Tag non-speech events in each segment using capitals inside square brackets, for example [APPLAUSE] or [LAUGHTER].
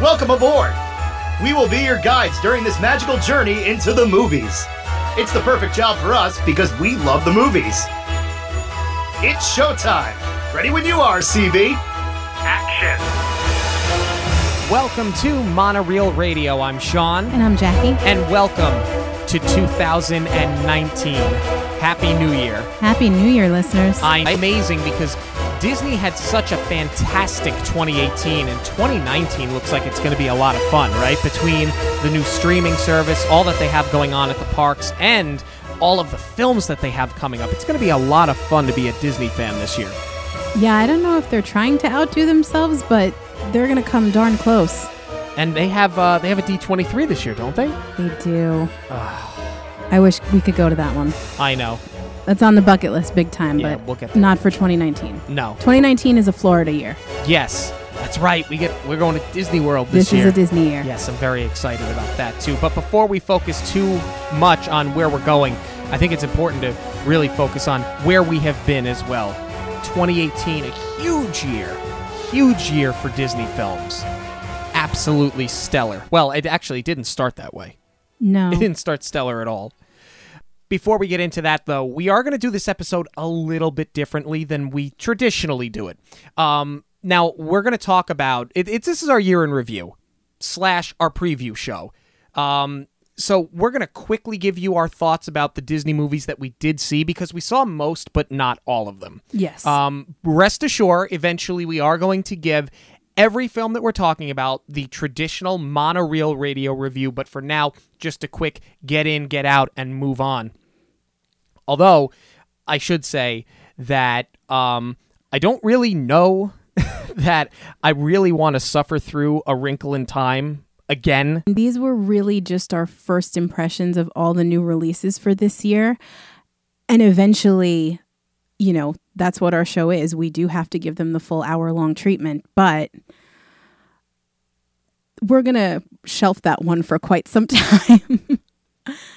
Welcome aboard! We will be your guides during this magical journey into the movies. It's the perfect job for us because we love the movies. It's showtime! Ready when you are, CB! Action! Welcome to Monorail Radio. I'm Sean, And I'm Jackie. and welcome to 2019. Happy New Year. Happy New Year, listeners. I'm amazing because Disney had such a fantastic 2018, and 2019 looks like it's going to be a lot of fun, right? Between the new streaming service, all that they have going on at the parks, and all of the films that they have coming up. It's going to be a lot of fun to be a Disney fan this year. yeah, I don't know if they're trying to outdo themselves, but they're going to come darn close. And they have uh, they have a D23 this year, don't they? They do. I wish we could go to that one. I know. That's on the bucket list big time, Yeah, but we'll get there. not for 2019. No. 2019 is a Florida year. Yes, that's right. We get we're going to Disney World This, year. this, year. is a Disney year. Yes, I'm very excited about that too. But before we focus too much on where we're going, I think it's important to really focus on where we have been as well. 2018, a huge year, huge year for Disney films. Absolutely stellar. Well, it actually didn't start that way. No. It didn't start stellar at all. Before we get into that, though, we are going to do this episode a little bit differently than we traditionally do it. Um, now, we're going to talk about it, it's this is our year in review slash our preview show. Um, so we're going to quickly give you our thoughts about the Disney movies that we did see because we saw most, but not all of them. Yes. Um, rest assured, eventually we are going to give every film that we're talking about the traditional monorail radio review, but for now, just a quick get in, get out, and move on. Although, I should say that um, I don't really know [LAUGHS] that I really want to suffer through A Wrinkle in Time again. These were really just our first impressions of all the new releases for this year. And eventually, you know, that's what our show is. We do have to give them the full hour long treatment, but we're going to shelf that one for quite some [LAUGHS] time.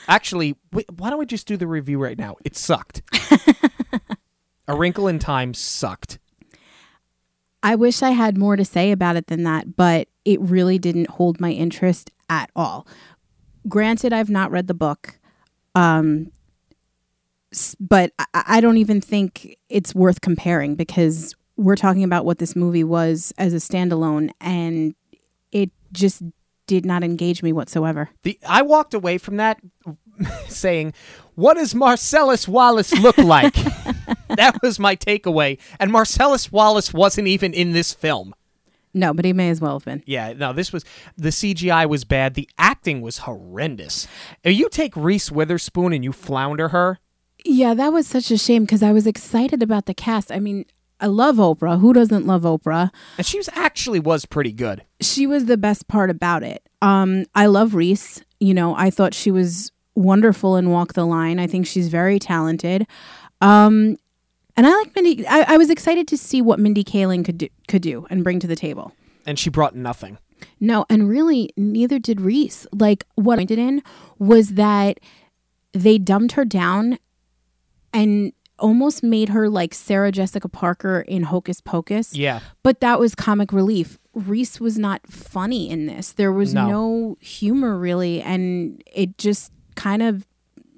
Actually, wait, why don't we just do the review right now? It sucked. [LAUGHS] A Wrinkle in Time sucked. I wish I had more to say about it than that, but it really didn't hold my interest at all. Granted, I've not read the book, um, but I, I don't even think it's worth comparing because we're talking about what this movie was as a standalone, and it just did not engage me whatsoever. The I walked away from that [LAUGHS] saying, "What does Marcellus Wallace look like?" [LAUGHS] that was my takeaway. And Marcellus Wallace wasn't even in this film. No, but he may as well have been. Yeah, no, this was the CGI was bad. The acting was horrendous. If you take Reese Witherspoon and you flounder her, Yeah, that was such a shame because I was excited about the cast. I mean, I love Oprah. Who doesn't love Oprah? and she was actually was pretty good. she was the best part about it. Um, I love Reese. You know, I thought she was wonderful in Walk the Line. I think she's very talented. Um, and I like Mindy. I, I was excited to see what Mindy Kaling could do, could do and bring to the table. And she brought nothing. No, and really, neither did Reese. Like what I did in was that they dumbed her down and almost made her like Sarah Jessica Parker in Hocus Pocus. Yeah. But that was comic relief. Reese was not funny in this. There was No. no, humor really, and it just kind of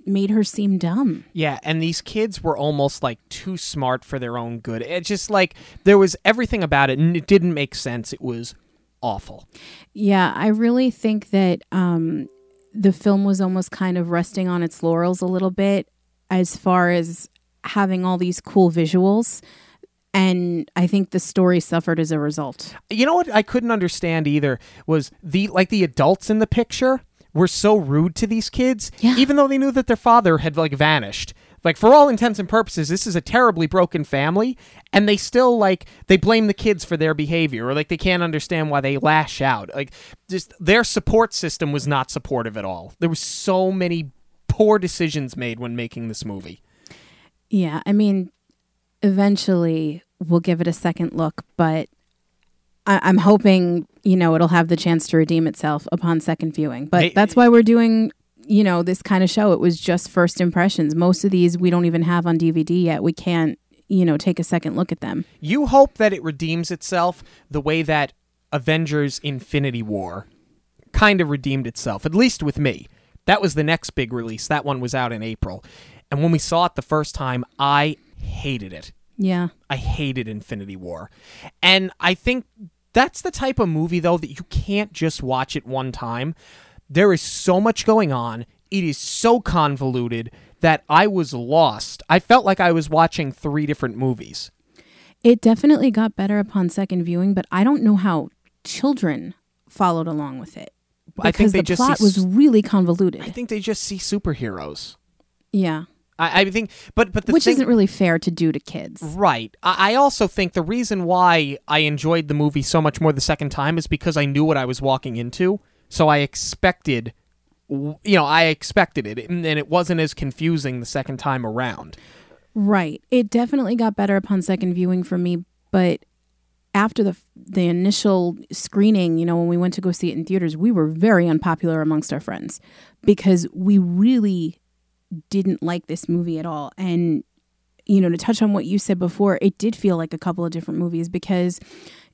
made her seem dumb. Yeah, and these kids were almost like too smart for their own good. It just like there was everything about it and it didn't make sense. It was awful. Yeah, I really think that um, the film was almost kind of resting on its laurels a little bit as far as having all these cool visuals. And I think the story suffered as a result. You know what I couldn't understand either was the like the adults in the picture were so rude to these kids Yeah. even though they knew that their father had like vanished. Like for all intents and purposes this is a terribly broken family and they still like they blame the kids for their behavior or like they can't understand why they lash out. Like just their support system was not supportive at all. There was so many poor decisions made when making this movie. Yeah, I mean, eventually we'll give it a second look, but I- I'm hoping you know it'll have the chance to redeem itself upon second viewing. But that's why we're doing you know this kind of show. It was just first impressions. Most of these we don't even have on DVD yet. We can't you know take a second look at them. You hope that it redeems itself the way that Avengers Infinity War kind of redeemed itself, at least with me. That was the next big release. That one was out in April. And when we saw it the first time, I hated it. Yeah. I hated Infinity War. And I think that's the type of movie, though, that you can't just watch it one time. There is so much going on. It is so convoluted that I was lost. I felt like I was watching three different movies. It definitely got better upon second viewing, but I don't know how children followed along with it. I think Because they the just plot see was really convoluted. I think they just see superheroes. yeah. I, I think, but but the Which thing, isn't really fair to do to kids. Right. I I also think the reason why I enjoyed the movie so much more the second time is because I knew what I was walking into. So I expected, you know, I expected it, and and it wasn't as confusing the second time around. Right. It definitely got better upon second viewing for me, but after the the initial screening, you know, when we went to go see it in theaters, we were very unpopular amongst our friends because we really didn't like this movie at all. And you know, to touch on what you said before, it did feel like a couple of different movies because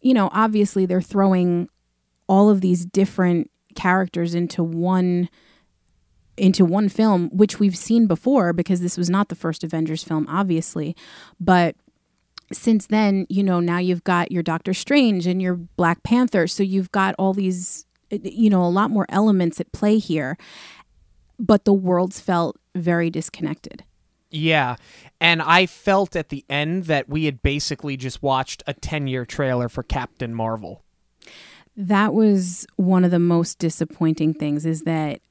you know, obviously they're throwing all of these different characters into one into one film, which we've seen before because this was not the first Avengers film, obviously. But since then, you know, now you've got your Doctor Strange and your Black Panther. So you've got all these, you know, a lot more elements at play here. But the worlds felt very disconnected. Yeah. And I felt at the end that we had basically just watched a 10 year trailer for Captain Marvel. That was one of the most disappointing things is that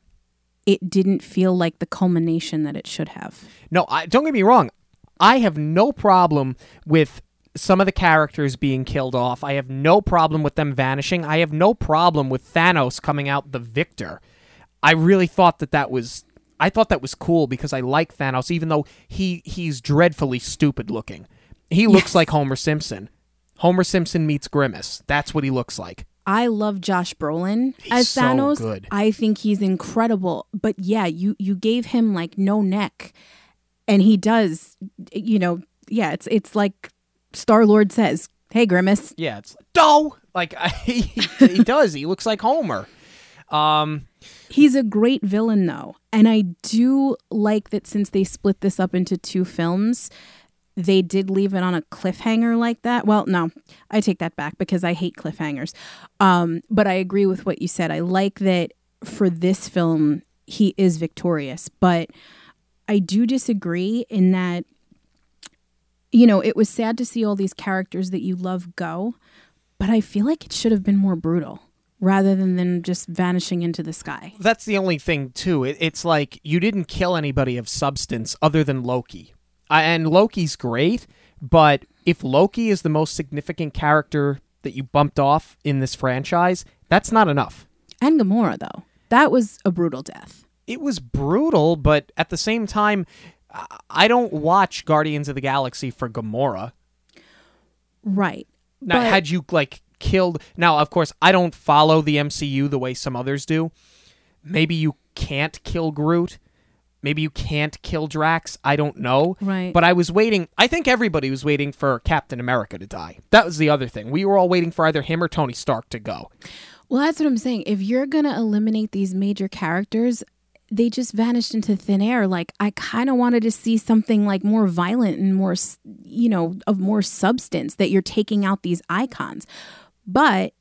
it didn't feel like the culmination that it should have. No, I, don't get me wrong. I have no problem with some of the characters being killed off. I have no problem with them vanishing. I have no problem with Thanos coming out the victor. I really thought that that was I thought that was cool because I like Thanos even though he he's dreadfully stupid looking. He looks like Homer Simpson. Homer Simpson meets Grimace. That's what he looks like. I love Josh Brolin He's as so Thanos. good. I think he's incredible. But yeah, you you gave him like no neck, and he does. You know, yeah, it's it's like Star Lord says, "Hey, Grimace." Yeah, it's like, do like [LAUGHS] he, he does. He looks like Homer. Um He's a great villain though, and I do like that since they split this up into two films. They did leave it on a cliffhanger like that. Well, no, I take that back because I hate cliffhangers. Um, but I agree with what you said. I like that for this film, he is victorious. But I do disagree in that, you know, it was sad to see all these characters that you love go, but I feel like it should have been more brutal rather than them just vanishing into the sky. that's the only thing too. It, it's like you didn't kill anybody of substance other than Loki, I, and Loki's great. But if Loki is the most significant character that you bumped off in this franchise, that's not enough. And Gamora, though. That was a brutal death. It was brutal, but at the same time, I- I don't watch Guardians of the Galaxy for Gamora. Right. Now, But- had you like killed? Now, of course, I don't follow the MCU the way some others do. Maybe you can't kill Groot. Maybe you can't kill Drax. I don't know. Right. But I was waiting. I think everybody was waiting for Captain America to die. That was the other thing. We were all waiting for either him or Tony Stark to go. Well, that's what I'm saying. If you're going to eliminate these major characters, they just vanished into thin air. Like, I kind of wanted to see something like more violent and more, you know, of more substance that you're taking out these icons. But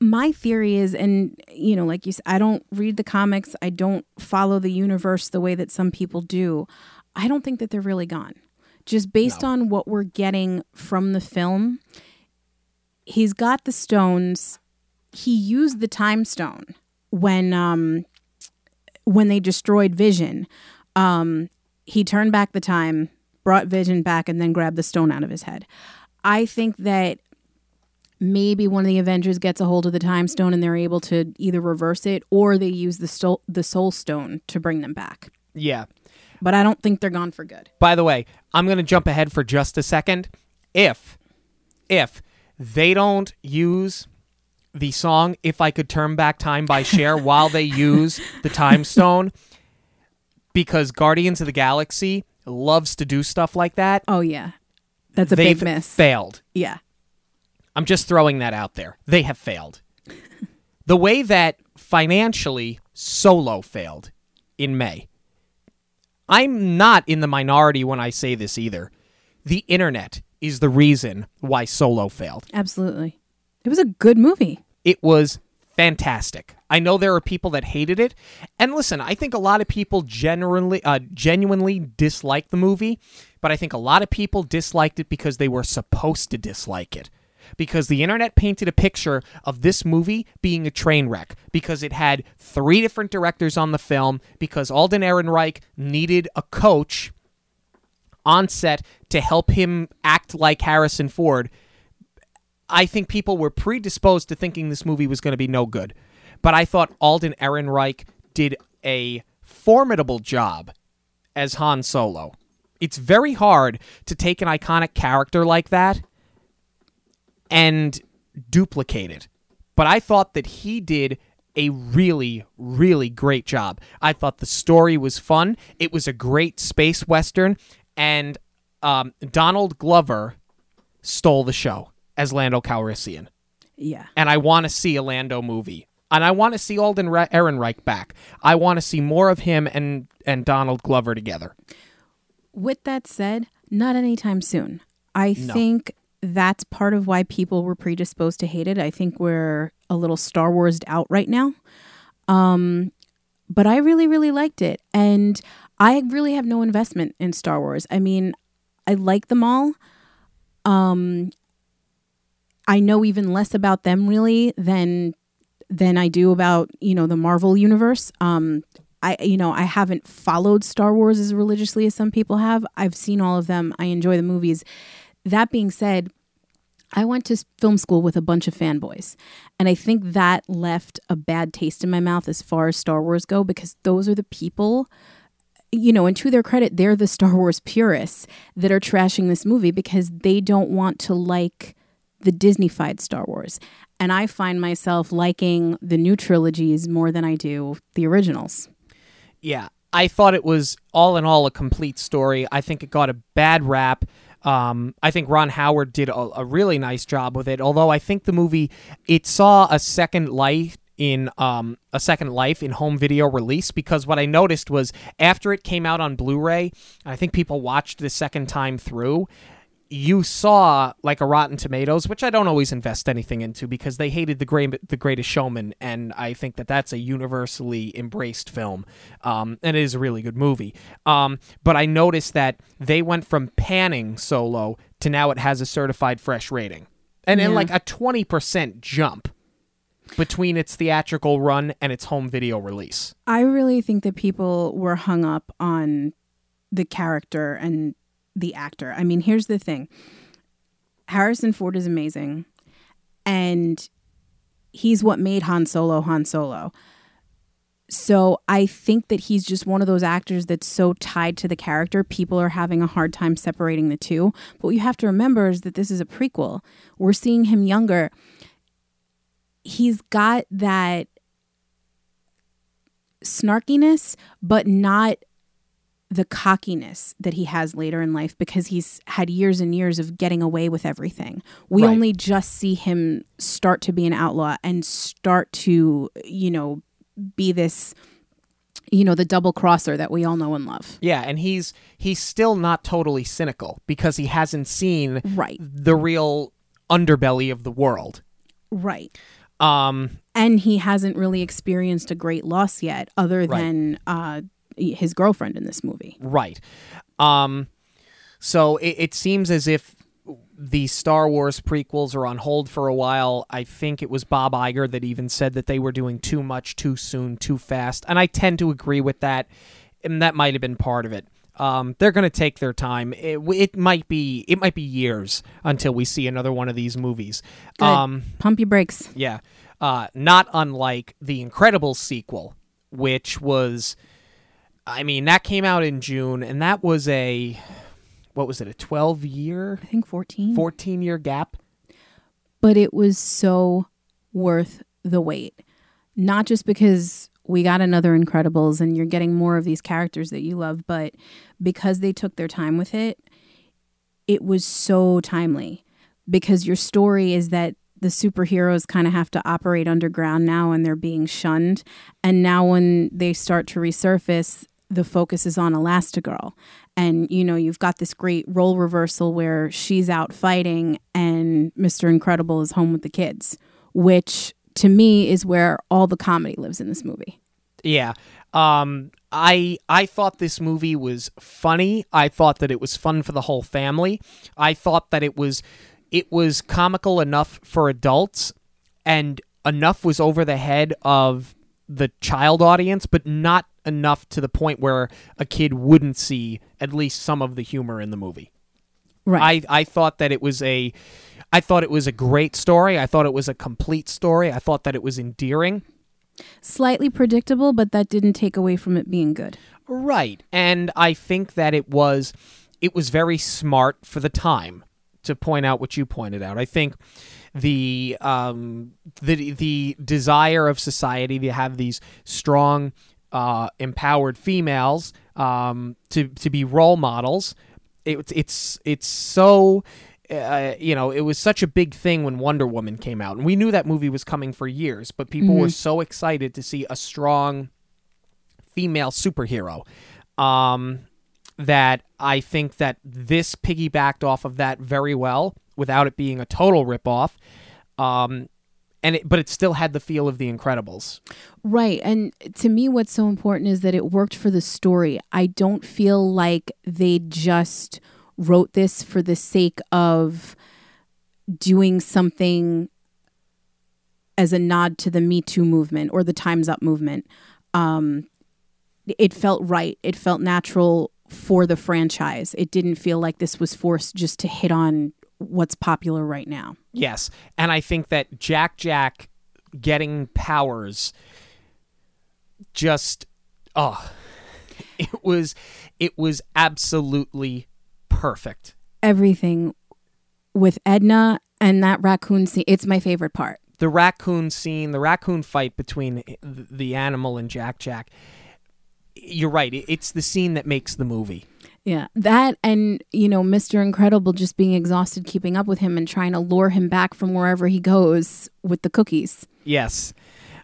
my theory is, and, you know, like you said, I don't read the comics, I don't follow the universe the way that some people do. I don't think that they're really gone. Just based on what we're getting from the film, he's got the stones he used the time stone when um when they destroyed vision um he turned back the time brought vision back and then grabbed the stone out of his head i think that maybe one of the avengers gets a hold of the time stone and they're able to either reverse it or they use the soul the soul stone to bring them back Yeah. but i don't think they're gone for good By the way, I'm going to jump ahead for just a second. If if they don't use the song If I Could Turn Back Time by Cher [LAUGHS] while they use the time stone because Guardians of the Galaxy loves to do stuff like that, oh yeah that's a they've big miss failed. yeah I'm just throwing that out there. They have failed. the way that financially Solo failed in May. I'm not in the minority when I say this either. The internet is the reason why Solo failed. Absolutely. It was a good movie. It was fantastic. I know there are people that hated it, and listen, I think a lot of people generally, uh, genuinely dislike the movie, but I think a lot of people disliked it because they were supposed to dislike it. Because the internet painted a picture of this movie being a train wreck, because it had three different directors on the film, because Alden Ehrenreich needed a coach on set to help him act like Harrison Ford. I think people were predisposed to thinking this movie was going to be no good. But I thought Alden Ehrenreich did a formidable job as Han Solo. It's very hard to take an iconic character like that and duplicate it. But I thought that he did a really, really great job. I thought the story was fun. It was a great space western, and um, Donald Glover stole the show as Lando Calrissian. Yeah. And I want to see a Lando movie. And I want to see Alden Re- Ehrenreich back. I want to see more of him and, and Donald Glover together. With that said, not anytime soon. I No. think that's part of why people were predisposed to hate it. I think we're a little Star Warsed out right now. Um, but I really, really liked it. And I really have no investment in Star Wars. I mean, I like them all. Um, I know even less about them really than than I do about you know the Marvel universe. Um, I you know I haven't followed Star Wars as religiously as some people have. I've seen all of them. I enjoy the movies. That being said, I went to film school with a bunch of fanboys, and I think that left a bad taste in my mouth as far as Star Wars go because those are the people you know, and to their credit, they're the Star Wars purists that are trashing this movie because they don't want to like the Disneyfied Star Wars. And I find myself liking the new trilogies more than I do the originals. Yeah, I thought it was all in all a complete story. I think it got a bad rap. Um, I think Ron Howard did a, a really nice job with it. Although I think the movie it saw a second life in um, a second life in home video release because what I noticed was after it came out on Blu-ray, I think people watched the second time through. You saw like a Rotten Tomatoes, which I don't always invest anything into because they hated the great, the Greatest Showman, and I think that that's a universally embraced film, um, and it is a really good movie. Um, but I noticed that they went from panning Solo to now it has a certified fresh rating, and then Yeah. like a twenty percent jump between its theatrical run and its home video release. I really think that people were hung up on the character and the actor. I mean, here's the thing Harrison Ford is amazing, and he's what made Han Solo Han Solo. So I think that he's just one of those actors that's so tied to the character, people are having a hard time separating the two. But what you have to remember is that this is a prequel. We're seeing him younger. He's got that snarkiness, but not the cockiness that he has later in life because he's had years and years of getting away with everything. We Right. only just see him start to be an outlaw and start to, you know, be this, you know, the double crosser that we all know and love. Yeah, and he's he's still not totally cynical because he hasn't seen Right. the real underbelly of the world. Right. Um, And he hasn't really experienced a great loss yet, other Right. than uh, his girlfriend in this movie. right. Um, so it, it seems as if the Star Wars prequels are on hold for a while. I think it was Bob Iger that even said that they were doing too much, too soon, too fast, and I tend to agree with that. And that might have been part of it. Um, they're going to take their time. It, it might be it might be years until we see another one of these movies. Um, Pump your brakes. Yeah. Uh, not unlike the Incredibles sequel, which was, I mean, that came out in June, and that was a, what was it, a 12 year, I think 14. 14 year gap? but it was so worth the wait. Not just because we got another Incredibles and you're getting more of these characters that you love, but because they took their time with it, it was so timely. because your story is that the superheroes kind of have to operate underground now and they're being shunned. And now when they start to resurface, the focus is on Elastigirl. And, you know, you've got this great role reversal where she's out fighting and Mr. Incredible is home with the kids, which to me is where all the comedy lives in this movie. Yeah. Um I I thought this movie was funny. I thought that it was fun for the whole family. I thought that it was it was comical enough for adults and enough was over the head of the child audience, but not enough to the point where a kid wouldn't see at least some of the humor in the movie. Right. I I thought that it was a I thought it was a great story. I thought it was a complete story. I thought that it was endearing. Slightly predictable, but that didn't take away from it being good. Right. And I think that it was it was very smart for the time to point out what you pointed out. I think the um the the desire of society to have these strong uh empowered females um to to be role models it, it's it's so uh, you know, it was such a big thing when Wonder Woman came out, and we knew that movie was coming for years. But people were so excited to see a strong female superhero um, that I think that this piggybacked off of that very well without it being a total ripoff. Um, and it, but it still had the feel of The Incredibles. Right. And to me, what's so important is that it worked for the story. I don't feel like they just wrote this for the sake of doing something as a nod to the Me Too movement or the Time's Up movement. Um, it felt right. It felt natural for the franchise. It didn't feel like this was forced just to hit on what's popular right now. Yes, and I think that Jack Jack getting powers just oh [LAUGHS] it was it was absolutely perfect. Everything with Edna and that raccoon scene, it's my favorite part. The raccoon scene, the raccoon fight between the animal and Jack Jack. You're right. It's the scene that makes the movie. Yeah, that and you know Mr. Incredible just being exhausted keeping up with him and trying to lure him back from wherever he goes with the cookies. Yes,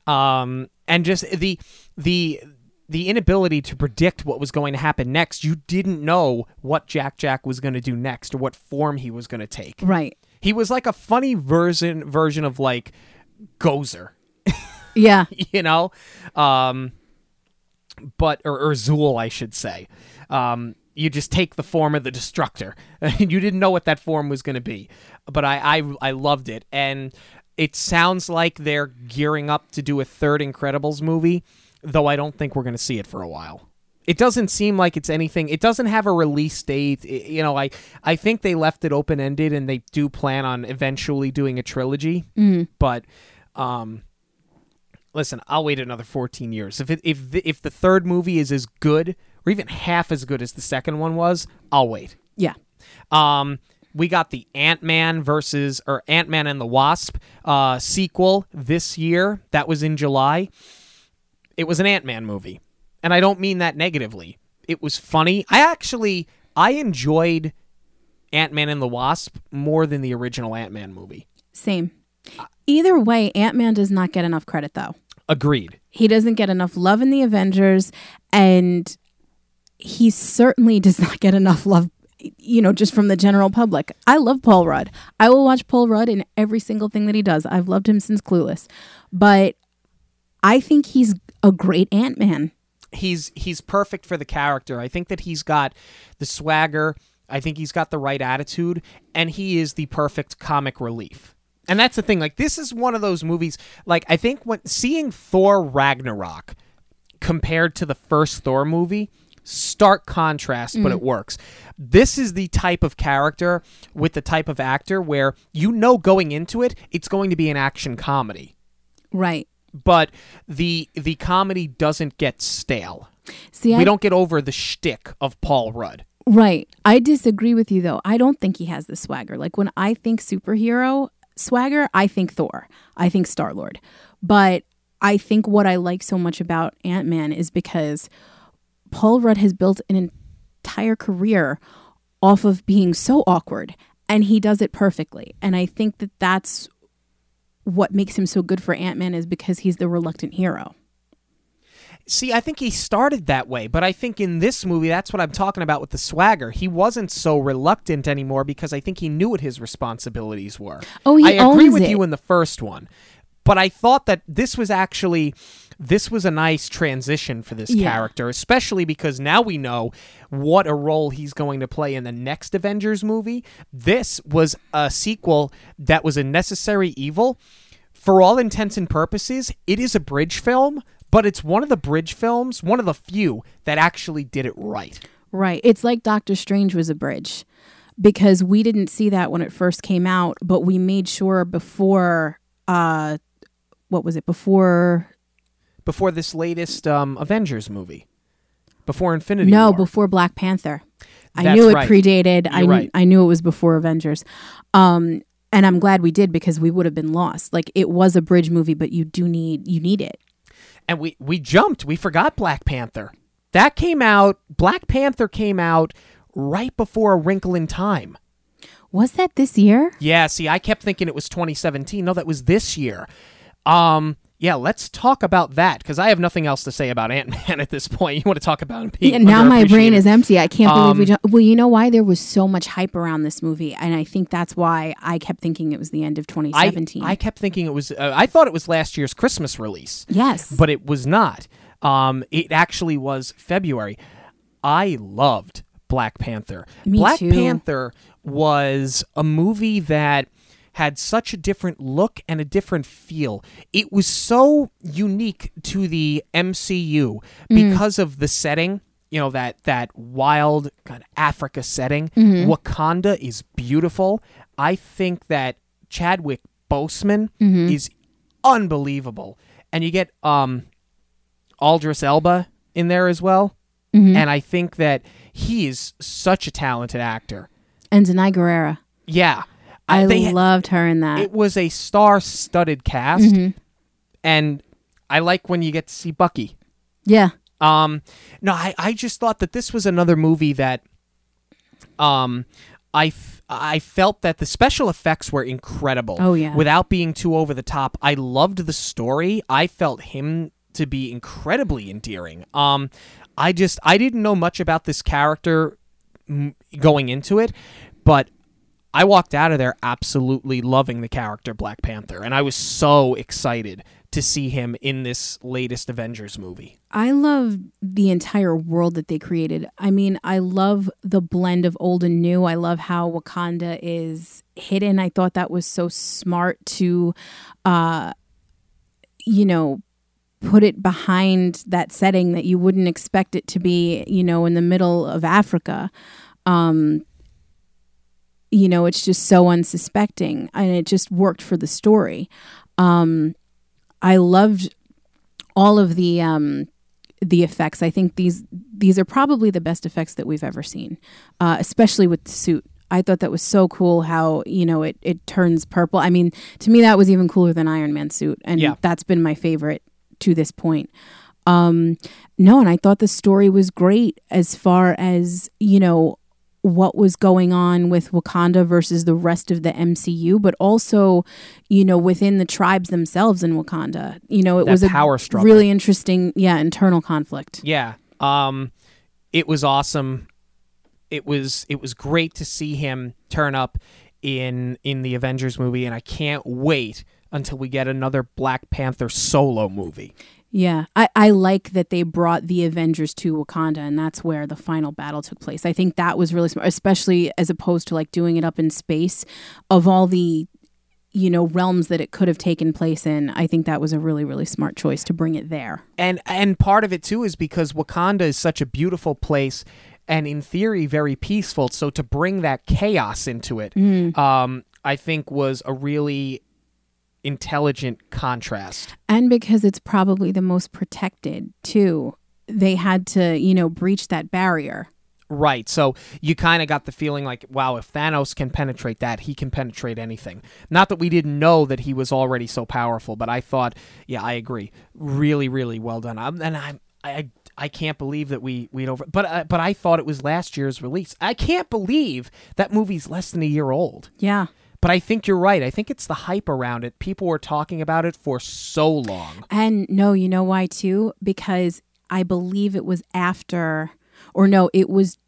um, and just the the the inability to predict what was going to happen next. You didn't know what Jack Jack was going to do next or what form he was going to take. Right. He was like a funny version version of like Gozer. Yeah. [LAUGHS] you know, um, but or, or Zuul, I should say. Um, you just take the form of the destructor. [LAUGHS] you didn't know what that form was going to be, but I, I I loved it, and it sounds like they're gearing up to do a third Incredibles movie, though I don't think we're going to see it for a while. It doesn't seem like it's anything. It doesn't have a release date. I- you know, I I think they left it open ended, and they do plan on eventually doing a trilogy. But, um, listen, I'll wait another 14 years. If it, if the, if the third movie is as good or even half as good as the second one was, I'll wait. Yeah. Um, we got the Ant Man versus or Ant Man and the Wasp uh, sequel this year. That was in July. It was an Ant Man movie, and I don't mean that negatively. It was funny. I actually I enjoyed Ant Man and the Wasp more than the original Ant Man movie. Same. Either way, Ant Man does not get enough credit though. Agreed. He doesn't get enough love in the Avengers, and he certainly does not get enough love, you know, just from the general public. I love Paul Rudd. I will watch Paul Rudd in every single thing that he does. I've loved him since Clueless. But I think he's a great Ant Man. he's he's perfect for the character. I think that he's got the swagger. I think he's got the right attitude, and he is the perfect comic relief. And that's the thing. Like this is one of those movies. Like I think when seeing Thor Ragnarok compared to the first Thor movie, stark contrast, but it mm-hmm. works. This is the type of character with the type of actor where you know going into it, it's going to be an action comedy Right. but the the comedy doesn't get stale. See, we I don't get over the shtick of Paul Rudd. Right. I disagree with you though. I don't think he has the swagger. Like when I think superhero swagger, I think Thor. I think Star Lord. But I think what I like so much about Ant Man is because Paul Rudd has built an entire career off of being so awkward and he does it perfectly. And I think that that's what makes him so good for Ant Man is because he's the reluctant hero. See, I think he started that way, but I think in this movie, that's what I'm talking about with the swagger. He wasn't so reluctant anymore because I think he knew what his responsibilities were. Oh, he I agree with it. you in the first one, but I thought that this was actually this was a nice transition for this Yeah. character, especially because now we know what a role he's going to play in the next Avengers movie. This was a sequel that was a necessary evil. For all intents and purposes, it is a bridge film, but it's one of the bridge films, one of the few that actually did it right. Right. It's like Doctor Strange was a bridge because we didn't see that when it first came out, but we made sure before uh what was it? Before Before this latest um, Avengers movie, before Infinity No, War. before Black Panther. I knew it right. predated. I You're kn- right. I knew it was before Avengers. Um and I'm glad we did because we would have been lost. Like it was a bridge movie, but you do need you need it. and we we jumped. We forgot Black Panther. That came out. Black Panther came out right before A Wrinkle in Time. Was that this year? Yeah, see, I kept thinking it was 2017. No, that was this year. Um, yeah, let's talk about that because I have nothing else to say about Ant Man [LAUGHS] at this point. You want to talk about him being Yeah, now my brain is empty. I can't believe we Um, don't. Well, you know why there was so much hype around this movie, and I think that's why I kept thinking it was the end of I, 2017. I kept thinking it was. Uh, I thought it was last year's Christmas release. yes, but it was not. Um, it actually was February. I loved Black Panther. Me Black too. Panther was a movie that had such a different look and a different feel. It was so unique to the MCU mm. because of the setting. You know that that wild kind of Africa setting. Mm-hmm. Wakanda is beautiful. I think that Chadwick Boseman mm-hmm. is unbelievable, and you get um Idris Elba in there as well. Mm-hmm. And I think that he is such a talented actor. and Danai Gurira. Yeah. I they- loved her in that. it was a star-studded cast and I like when you get to see Bucky. yeah, Um no, I I just thought that this was another movie that um I f- I felt that the special effects were incredible. Oh, yeah. Without being too over the top. I loved the story. I felt him to be incredibly endearing. Um I just I didn't know much about this character mm, going into it, but I walked out of there absolutely loving the character Black Panther and I was so excited to see him in this latest Avengers movie. I love the entire world that they created. I mean, I love the blend of old and new. I love how Wakanda is hidden. I thought that was so smart to, uh, you know, put it behind that setting that you wouldn't expect it to be, you know, in the middle of Africa. Um, you know, it's just so unsuspecting and it just worked for the story. Um, I loved all of the um, the effects. I think these these are probably the best effects that we've ever seen, uh, especially with the suit. I thought that was so cool how you know it it turns purple. I mean, to me that was even cooler than Iron Man suit, and Yeah. that's been my favorite to this point. Um, no, and I thought the story was great as far as you know what was going on with Wakanda versus the rest of the MCU, but also, you know, within the tribes themselves in Wakanda. You know, it That was a power struggle. really interesting, yeah, internal conflict. Yeah. Um it was awesome. It was it was great to see him turn up in in the Avengers movie and I can't wait until we get another Black Panther solo movie. Yeah, I, I like that they brought the Avengers to Wakanda, and that's where the final battle took place. I think that was really smart, especially as opposed to like doing it up in space. Of all the, you know, realms that it could have taken place in, I think that was a really really smart choice to bring it there. And and part of it too is because Wakanda is such a beautiful place and in theory very peaceful. So to bring that chaos into it, um, I think was a really intelligent contrast. and because it's probably the most protected too. They had to, you know, breach that barrier. Right. So you kind of got the feeling like, wow, if Thanos can penetrate that, he can penetrate anything. Not that we didn't know that he was already so powerful, but I thought, yeah, I agree. Really, really well done. Um, and I'm, I, I can't believe that we we over. But uh, but I thought it was last year's release. I can't believe that movie's less than a year old. Yeah. But I think you're right. I think it's the hype around it. People were talking about it for so long. And no, you know why too? Because I believe it was after, or no, it was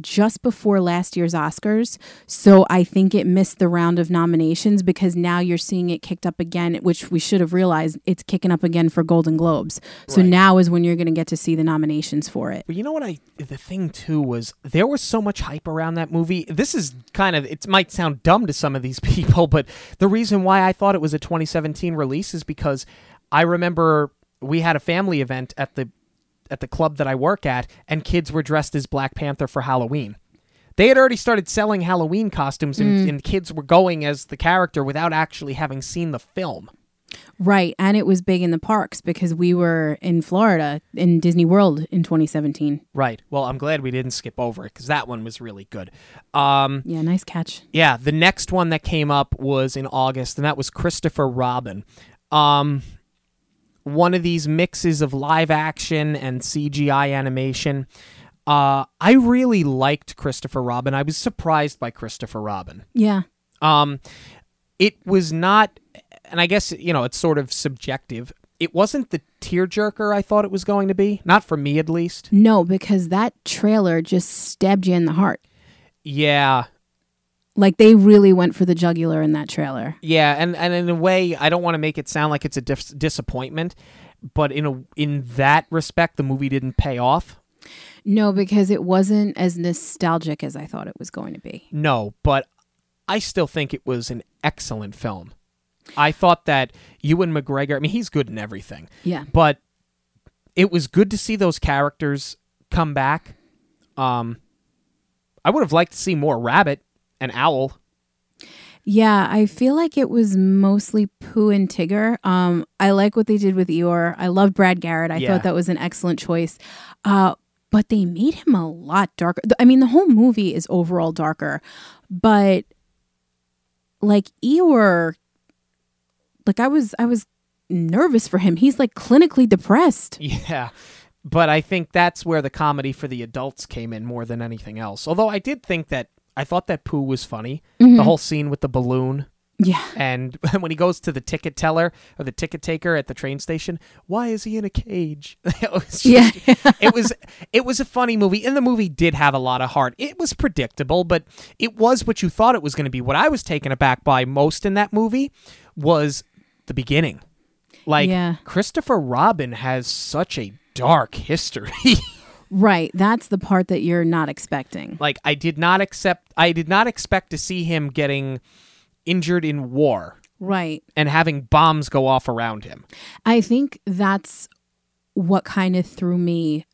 just before last year's Oscars. So I think it missed the round of nominations because now you're seeing it kicked up again, which we should have realized it's kicking up again for Golden Globes. So Right. now is when you're going to get to see the nominations for it. But you know what I the thing too was there was so much hype around that movie. This is kind of it might sound dumb to some of these [LAUGHS] people, but the reason why I thought it was a 2017 release is because I remember we had a family event at the at the club that I work at and kids were dressed as Black Panther for Halloween. They had already started selling Halloween costumes and, and kids were going as the character without actually having seen the film. Right. And it was big in the parks because we were in Florida in Disney World in 2017. Right. Well, I'm glad we didn't skip over it because that one was really good. Um, Yeah, nice catch. Yeah, the next one that came up was in August, and that was Christopher Robin. Um, one of these mixes of live action and CGI animation. Uh, I really liked Christopher Robin. I was surprised by Christopher Robin. Yeah. Um, it was not, and I guess you know it's sort of subjective. It wasn't the tearjerker I thought it was going to be. Not for me, at least. No, because that trailer just stabbed you in the heart. Yeah, Like they really went for the jugular in that trailer. Yeah, and, and in a way, I don't want to make it sound like it's a dis- disappointment, but in a in that respect, the movie didn't pay off. No, because it wasn't as nostalgic as I thought it was going to be. No, but I still think it was an excellent film. I thought that Ewan McGregor. I mean, he's good in everything, Yeah. but it was good to see those characters come back. Um, I would have liked to see more Rabbit and Owl. Yeah, I feel like it was mostly Pooh and Tigger. Um, I like what they did with Eeyore. I love Brad Garrett. I Yeah. thought that was an excellent choice. Uh, but they made him a lot darker. I mean, the whole movie is overall darker, but like Eeyore, like I was, I was nervous for him. He's like clinically depressed. [LAUGHS] Yeah. But I think that's where the comedy for the adults came in more than anything else. Although I did think that I thought that Pooh was funny. The mm-hmm. whole scene with the balloon Yeah. and [LAUGHS] when he goes to the ticket teller or the ticket taker at the train station, why is he in a cage? [LAUGHS] it was just- Yeah. [LAUGHS] it was it was a funny movie and the movie did have a lot of heart. It was predictable, but it was what you thought it was going to be. What I was taken aback by most in that movie was the beginning. Like Yeah. Christopher Robin has such a dark history. Right. That's the part that you're not expecting. like I did not accept I did not expect to see him getting injured in war Right. and having bombs go off around him. I think that's what kind of threw me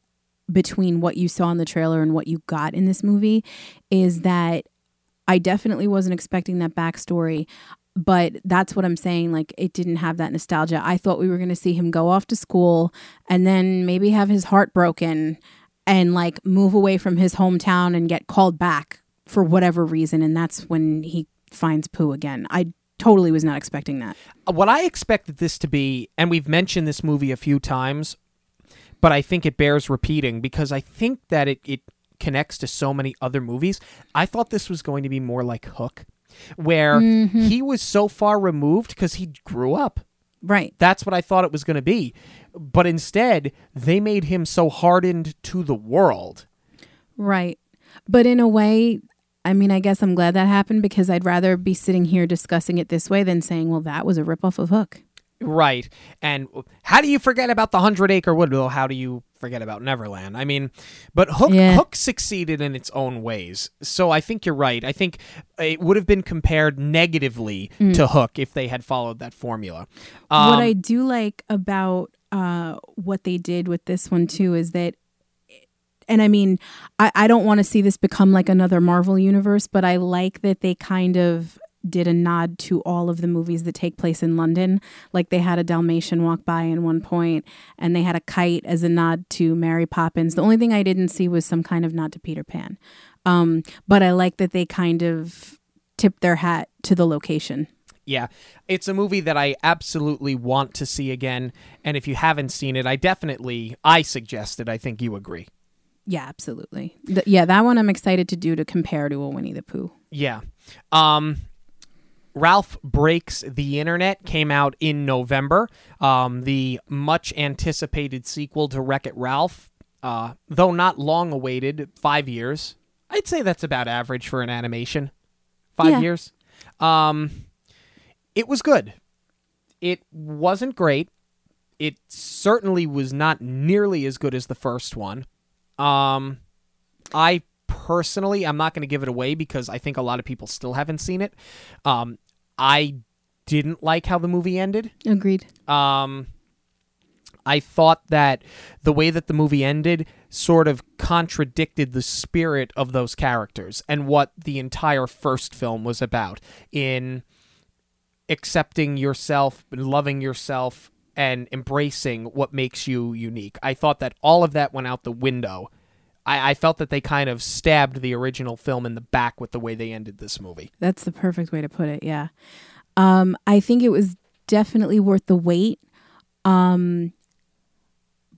between what you saw in the trailer and what you got in this movie is that I definitely wasn't expecting that backstory. But that's what I'm saying. Like, it didn't have that nostalgia. I thought we were going to see him go off to school and then maybe have his heart broken and like move away from his hometown and get called back for whatever reason. And that's when he finds Pooh again. I totally was not expecting that. Uh, what I expected this to be, and we've mentioned this movie a few times, but I think it bears repeating because I think that it, it connects to so many other movies. I thought this was going to be more like Hook, where mm-hmm. he was so far removed because he grew up. Right. That's what I thought it was going to be. But instead, they made him so hardened to the world. Right. But in a way, I mean, I guess I'm glad that happened because I'd rather be sitting here discussing it this way than saying, well, that was a ripoff of Hook. Right. And how do you forget about the Hundred Acre Wood? Well, how do you forget about Neverland? I mean, but Hook Yeah. Hook succeeded in its own ways. So I think you're right. I think it would have been compared negatively to Hook if they had followed that formula. Um, what I do like about uh, what they did with this one, too, is that. And I mean, I, I don't want to see this become like another Marvel universe, but I like that they kind of did a nod to all of the movies that take place in London. Like they had a Dalmatian walk by in one point, and they had a kite as a nod to Mary Poppins. The only thing I didn't see was some kind of nod to Peter Pan. Um, but I like that they kind of tipped their hat to the location. Yeah, it's a movie that I absolutely want to see again, and if you haven't seen it, I definitely I suggest it. I think you agree. Yeah, absolutely. Th- yeah, that one I'm excited to do to compare to a Winnie the Pooh. Yeah. Um, Ralph Breaks the Internet came out in November. Um, the much anticipated sequel to Wreck It Ralph, uh, though not long awaited, five years. I'd say that's about average for an animation. Five Yeah. years. Um, it was good. It wasn't great. It certainly was not nearly as good as the first one. Um, I personally, I'm not going to give it away because I think a lot of people still haven't seen it. Um, I didn't like how the movie ended. Agreed. Um, I thought that the way that the movie ended sort of contradicted the spirit of those characters and what the entire first film was about in accepting yourself, loving yourself, and embracing what makes you unique. I thought that all of that went out the window. I, I felt that they kind of stabbed the original film in the back with the way they ended this movie. That's the perfect way to put it. Yeah. Um, I think it was definitely worth the wait. Um,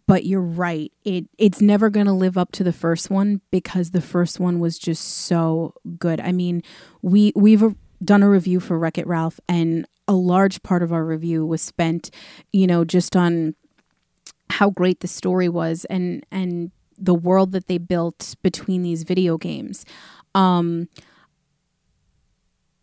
but you're right. It it's never going to live up to the first one because the first one was just so good. I mean, we we've done a review for Wreck It Ralph, and a large part of our review was spent, you know, just on how great the story was and and the world that they built between these video games. Um,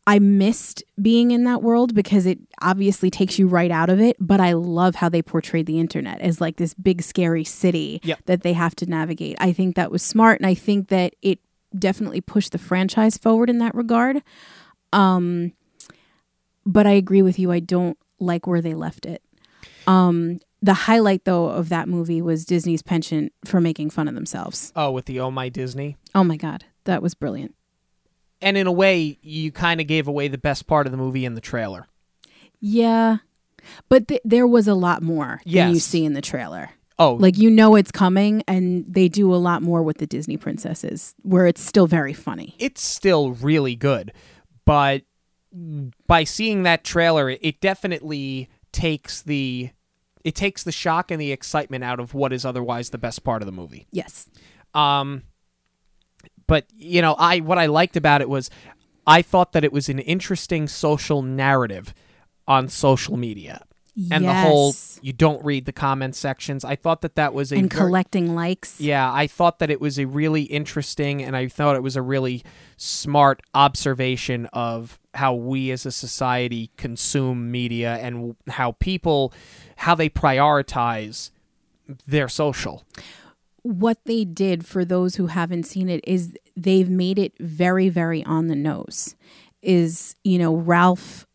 I missed being in that world because it obviously takes you right out of it, but I love how they portrayed the internet as like this big scary city Yep. that they have to navigate. I think that was smart and I think that it definitely pushed the franchise forward in that regard. Um but I agree with you. I don't like where they left it. Um the highlight though of that movie was Disney's penchant for making fun of themselves. Oh, with the Oh My Disney. Oh my god, that was brilliant. And in a way, you kind of gave away the best part of the movie in the trailer. Yeah. But th- there was a lot more than you see in the trailer. Oh, Like you know it's coming and they do a lot more with the Disney princesses where it's still very funny. it's still really good, but by seeing that trailer, it definitely takes the it takes the shock and the excitement out of what is otherwise the best part of the movie. Yes. Um, but you know, I what I liked about it was I thought that it was an interesting social narrative on social media. And the whole you don't read the comment sections. I thought that that was a and collecting likes. yeah, I thought that it was a really interesting and I thought it was a really smart observation of how we as a society consume media and how people how they prioritize their social. What they did for those who haven't seen it is they've made it very very on the nose. Is, you know, Ralph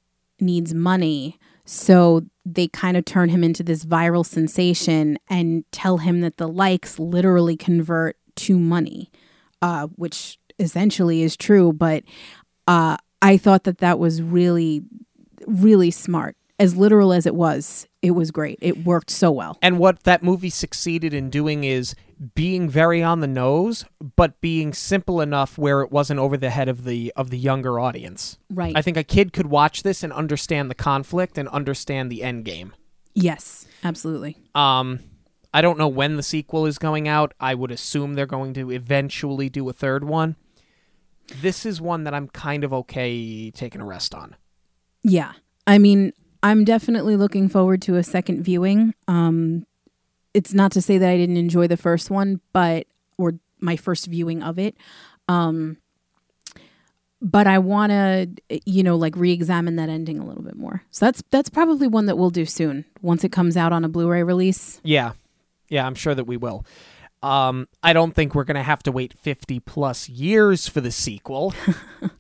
needs money, so they kind of turn him into this viral sensation and tell him that the likes literally convert to money, uh, which essentially is true. But uh, I thought that that was really, really smart. As literal as it was, it was great. It worked so well. And what that movie succeeded in doing is being very on the nose, but being simple enough where it wasn't over the head of the of the younger audience. Right. I think a kid could watch this and understand the conflict and understand the end game. yes, absolutely. Um, I don't know when the sequel is going out. I would assume they're going to eventually do a third one. This is one that I'm kind of okay taking a rest on. Yeah. I mean, I'm definitely looking forward to a second viewing. Um, it's not to say that I didn't enjoy the first one, but or my first viewing of it. Um, but I want to, you know, like re-examine that ending a little bit more. So that's that's probably one that we'll do soon once it comes out on a Blu-ray release. Yeah, yeah, I'm sure that we will. Um, I don't think we're gonna have to wait 50 plus years for the sequel. [LAUGHS]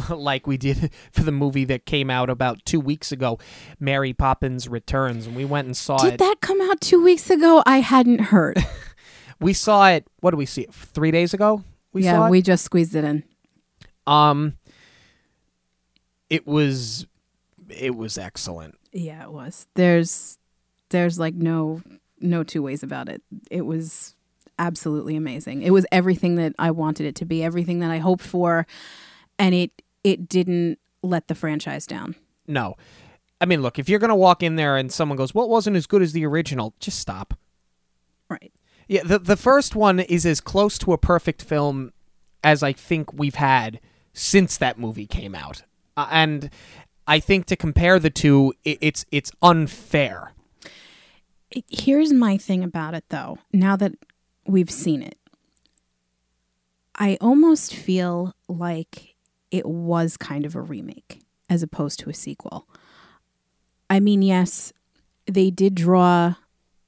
[LAUGHS] like we did [LAUGHS] for the movie that came out about two weeks ago, Mary Poppins Returns, and we went and saw Did it. Did that come out two weeks ago? I hadn't heard. [LAUGHS] we saw it. What do we see? it Three days ago. We yeah, saw it. we just squeezed it in. Um, it was, it was excellent. Yeah, it was. There's there's like no no two ways about it. It was absolutely amazing. It was everything that I wanted it to be, everything that I hoped for, and it it didn't let the franchise down. No. I mean, look, if you're going to walk in there and someone goes, "What wasn't as good as the original?" just stop. Right. Yeah, the the first one is as close to a perfect film as I think we've had since that movie came out. Uh, and I think to compare the two, it, it's it's unfair. Here's my thing about it though. Now that we've seen it, I almost feel like it was kind of a remake as opposed to a sequel. I mean, yes, they did draw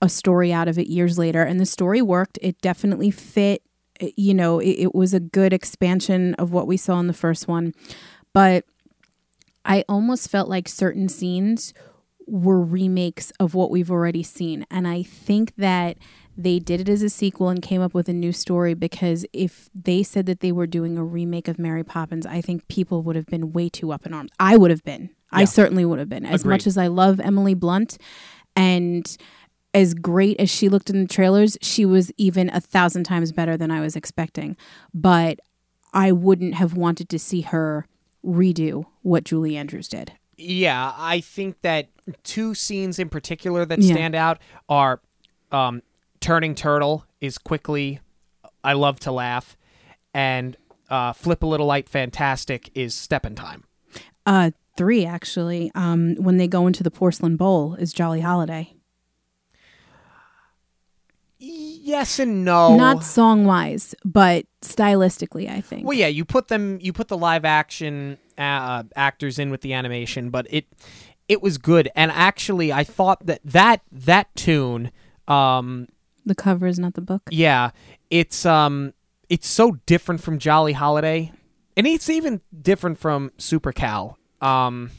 a story out of it years later, and the story worked. It definitely fit. You know, it, it was a good expansion of what we saw in the first one. But I almost felt like certain scenes were remakes of what we've already seen. And I think that they did it as a sequel and came up with a new story because if they said that they were doing a remake of Mary Poppins, I think people would have been way too up in arms. I would have been. I certainly would have been. As Agreed. much as I love Emily Blunt and as great as she looked in the trailers, she was even a thousand times better than I was expecting. But I wouldn't have wanted to see her redo what Julie Andrews did. Yeah, I think that two scenes in particular that Yeah. stand out are um, turning turtle is quickly. I love to laugh, and uh, flip a little light fantastic is step in time. Uh, three actually. Um, when they go into the porcelain bowl is Jolly Holiday. Yes and no. Not song wise, but stylistically, I think. Well, yeah, you put them, you put the live action uh, actors in with the animation, but it it was good. And actually, I thought that that that tune, um, The cover is not the book. yeah, it's um, it's so different from Jolly Holiday, and it's even different from Super Cal. Um,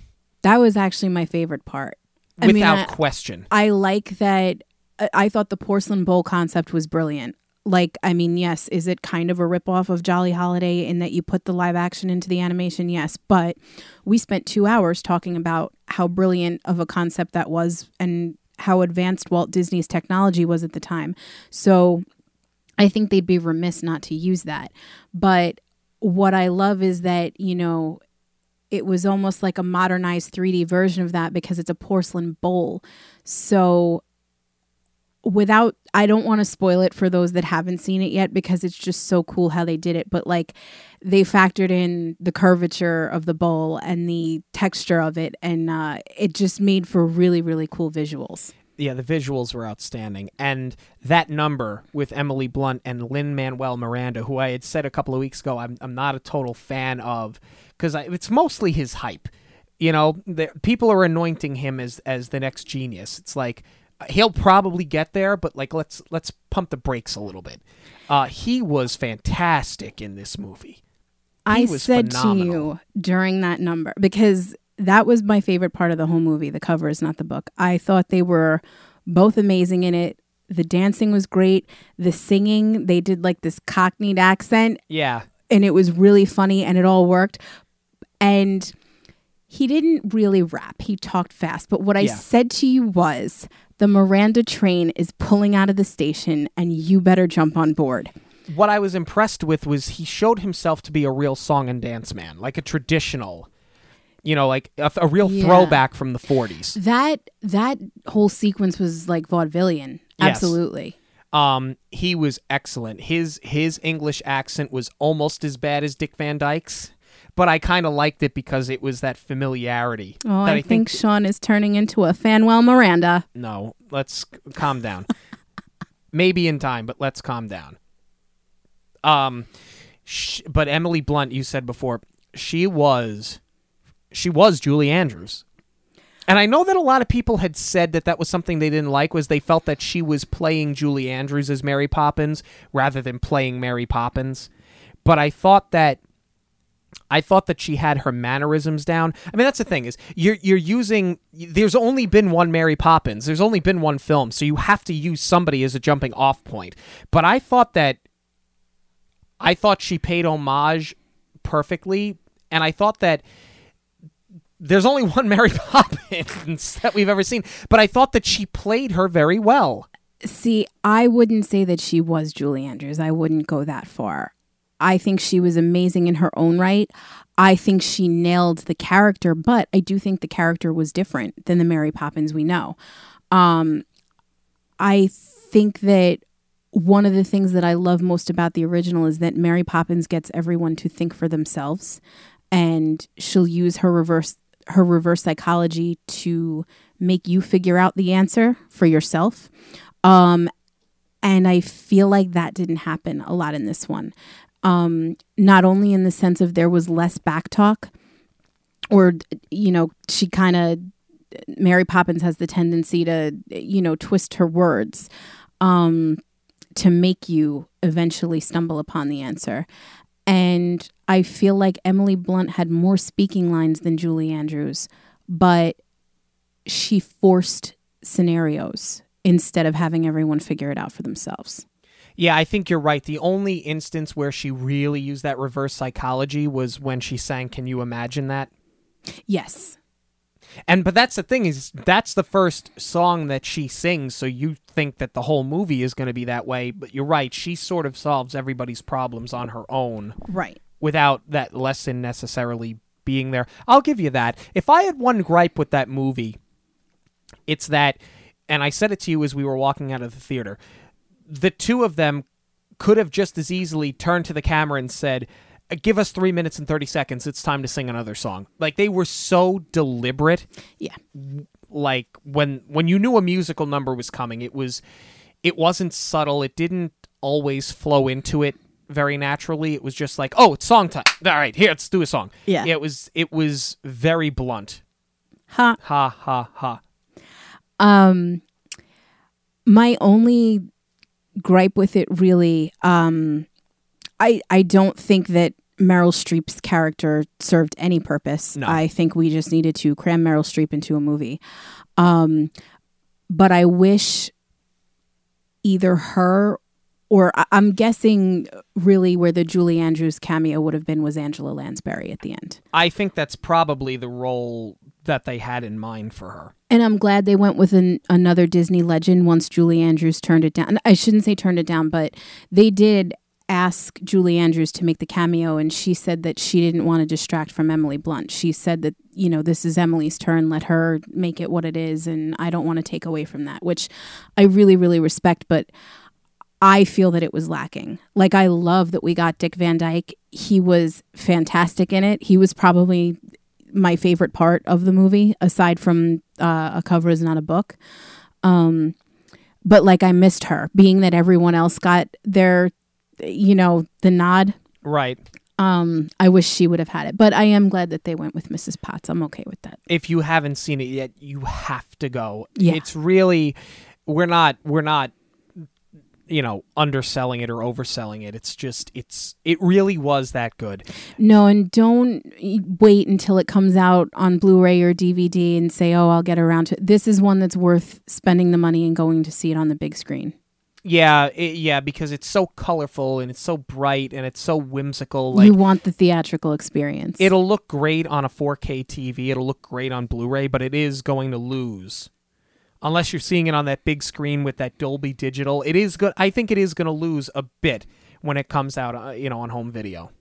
That was actually my favorite part. I mean, without I- question. I like that. I- I thought the porcelain bowl concept was brilliant. Like, I mean, yes, is it kind of a ripoff of Jolly Holiday in that you put the live action into the animation? Yes, but we spent two hours talking about how brilliant of a concept that was and how advanced Walt Disney's technology was at the time. So I think they'd be remiss not to use that. But what I love is that, you know, it was almost like a modernized 3D version of that because it's a porcelain bowl. So without I don't want to spoil it for those that haven't seen it yet because it's just so cool how they did it, but like they factored in the curvature of the bowl and the texture of it and uh, it just made for really really cool visuals. yeah, the visuals were outstanding, and that number with Emily Blunt and Lin Manuel Miranda, who I had said a couple of weeks ago, I'm I'm not a total fan of because it's mostly his hype. You know, the, people are anointing him as as the next genius. It's like he'll probably get there, but like let's let's pump the brakes a little bit. Uh, he was fantastic in this movie. I was said phenomenal. to you during that number because that was my favorite part of the whole movie. The cover is not the book. I thought they were both amazing in it. The dancing was great. The singing, they did like this cockneyed accent Yeah, and it was really funny and it all worked. And he didn't really rap, he talked fast. But what I Yeah. said to you was the Miranda train is pulling out of the station and you better jump on board. what I was impressed with was he showed himself to be a real song and dance man, like a traditional, you know, like a, a real Yeah. throwback from the 40s. That that whole sequence was like vaudevillian. Yes. Absolutely. Um, he was excellent. His his English accent was almost as bad as Dick Van Dyke's, but I kind of liked it because it was that familiarity. Oh, that I, think, Sean is turning into a Fanwell Miranda. no, let's calm down. [LAUGHS] Maybe in time, but let's calm down. Um, sh- but Emily Blunt, you said before, she was, she was Julie Andrews, and I know that a lot of people had said that that was something they didn't like was they felt that she was playing Julie Andrews as Mary Poppins rather than playing Mary Poppins, but I thought that. I thought that she had her mannerisms down. I mean, that's the thing is you're you're using. There's only been one Mary Poppins. There's only been one film, so you have to use somebody as a jumping off point. But I thought that I thought she paid homage perfectly, and I thought that there's only [LAUGHS] one Mary Poppins that we've ever seen. But I thought that she played her very well. See, I wouldn't say that she was Julie Andrews. I wouldn't go that far. I think she was amazing in her own right. I think she nailed the character, but I do think the character was different than the Mary Poppins we know. Um, I think that one of the things that I love most about the original is that Mary Poppins gets everyone to think for themselves, and she'll use her reverse her reverse psychology to make you figure out the answer for yourself. Um, and I feel like that didn't happen a lot in this one. Um, not only in the sense of there was less back talk, or, you know, she kind of, Mary Poppins has the tendency to, you know, twist her words um, to make you eventually stumble upon the answer. And I feel like Emily Blunt had more speaking lines than Julie Andrews, but she forced scenarios instead of having everyone figure it out for themselves. Yeah, I think you're right. The only instance where she really used that reverse psychology was when she sang Can You Imagine That? Yes. And but that's the thing is that's the first song that she sings, so you think that the whole movie is going to be that way, but you're right. She sort of solves everybody's problems on her own Right. without that lesson necessarily being there. I'll give you that. If I had one gripe with that movie, it's that and I said it to you as we were walking out of the theater. The two of them could have just as easily turned to the camera and said, "Give us 3 minutes and 30 seconds. It's time to sing another song." Like they were so deliberate Yeah. like when when you knew a musical number was coming it was it wasn't subtle it didn't always flow into it very naturally it was just like oh it's song time all right here let's do a song Yeah. it was it was very blunt Ha. ha ha ha Um, my only gripe with it really, um, I I don't think that Meryl Streep's character served any purpose. No. I think we just needed to cram Meryl Streep into a movie. Um, but I wish either her or I- I'm guessing really where the Julie Andrews cameo would have been was Angela Lansbury at the end. i think that's probably the role that they had in mind for her And I'm glad they went with an, another Disney legend once Julie Andrews turned it down. I shouldn't say turned it down, but they did ask Julie Andrews to make the cameo, and she said that she didn't want to distract from Emily Blunt. She said that, you know, this is Emily's turn, let her make it what it is, and I don't want to take away from that, which I really, really respect, but I feel that it was lacking. Like, I love that we got Dick Van Dyke. He was fantastic in it. He was probably my favorite part of the movie, aside from uh, a cover is not a book. Um, but like I missed her, being that everyone else got their, you know, the nod. right Um, I wish she would have had it, but I am glad that they went with Mrs. Potts. I'm okay with that. if you haven't seen it yet you have to go Yeah. it's really we're not we're not you know underselling it or overselling it it's just it's it really was that good No, and don't wait until it comes out on Blu-ray or DVD and say, "Oh, I'll get around to." it This is one that's worth spending the money and going to see it on the big screen. yeah it, yeah because it's so colorful and it's so bright and it's so whimsical like you want the theatrical experience. it'll look great on a 4k tv it'll look great on blu-ray but it is going to lose unless you're seeing it on that big screen with that dolby digital it is good i think it is going to lose a bit when it comes out uh, you know on home video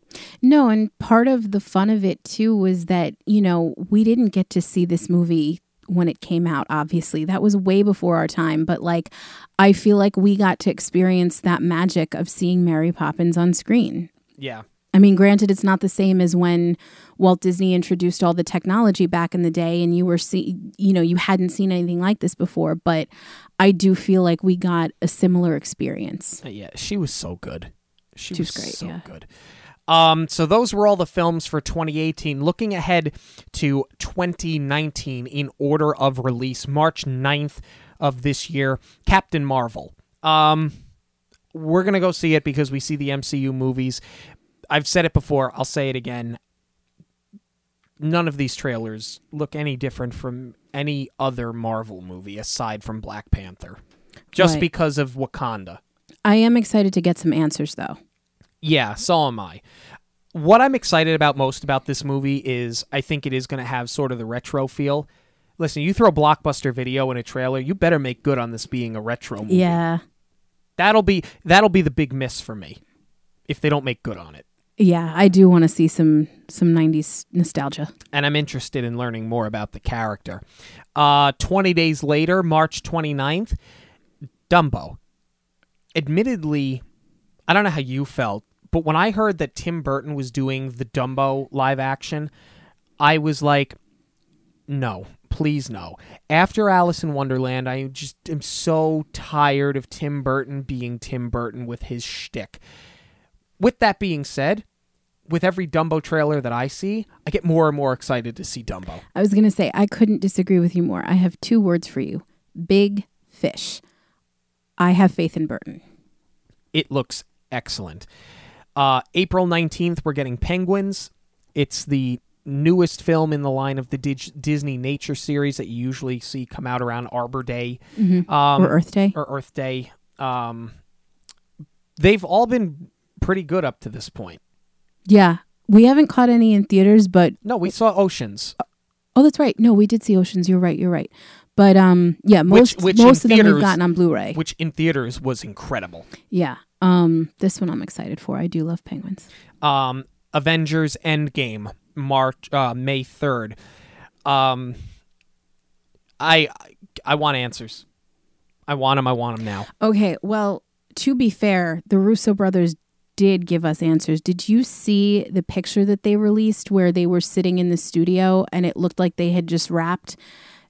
No, and part of the fun of it too was that, you know, we didn't get to see this movie when it came out, obviously. That was way before our time. But like, I feel like we got to experience that magic of seeing Mary Poppins on screen. yeah I mean, granted, it's not the same as when Walt Disney introduced all the technology back in the day and you were see, you know, you hadn't seen anything like this before, but I do feel like we got a similar experience. Uh, Yeah, she was so good. She, She was, was great, so yeah. good. Um, so those were all the films for 2018. Looking ahead to 2019 in order of release, March 9th of this year, Captain Marvel. Um, we're gonna go see it because we see the MCU movies. I've said it before. I'll say it again. None of these trailers look any different from any other Marvel movie aside from Black Panther, just Right. because of Wakanda. I am excited to get some answers though. Yeah, so am I. What I'm excited about most about this movie is I think it is going to have sort of the retro feel. Listen, you throw blockbuster video in a trailer, you better make good on this being a retro movie. Yeah. That'll be that'll be the big miss for me. if they don't make good on it. Yeah, I do want to see some some 90s nostalgia. and I'm interested in learning more about the character. Uh, 20 days later, March 29th, Dumbo. Admittedly, I don't know how you felt, but when I heard that Tim Burton was doing the Dumbo live action, I was like, no, please no. After Alice in Wonderland, I just am so tired of Tim Burton being Tim Burton with his shtick. With that being said, with every Dumbo trailer that I see, I get more and more excited to see Dumbo. I was going to say, I couldn't disagree with you more. I have two words for you big fish. I have faith in Burton. It looks excellent. Uh, April 19th, we're getting Penguins. It's the newest film in the line of the Dig- Disneynature series that you usually see come out around Arbor Day um, or Earth Day. or Earth Day. Um, they've all been pretty good up to this point. yeah. We haven't caught any in theaters, but No, we saw Oceans. oh, that's right. No, we did see Oceans. You're right. You're right. But um, yeah, most which in most of them we've gotten on Blu-ray. which in theaters was incredible. yeah. Um, this one I'm excited for. I do love penguins. Um, Avengers Endgame, March uh, May third. Um, I I want answers. I want them. I want them now. Okay, well, to be fair, the Russo brothers did give us answers. Did you see the picture that they released where they were sitting in the studio and it looked like they had just wrapped?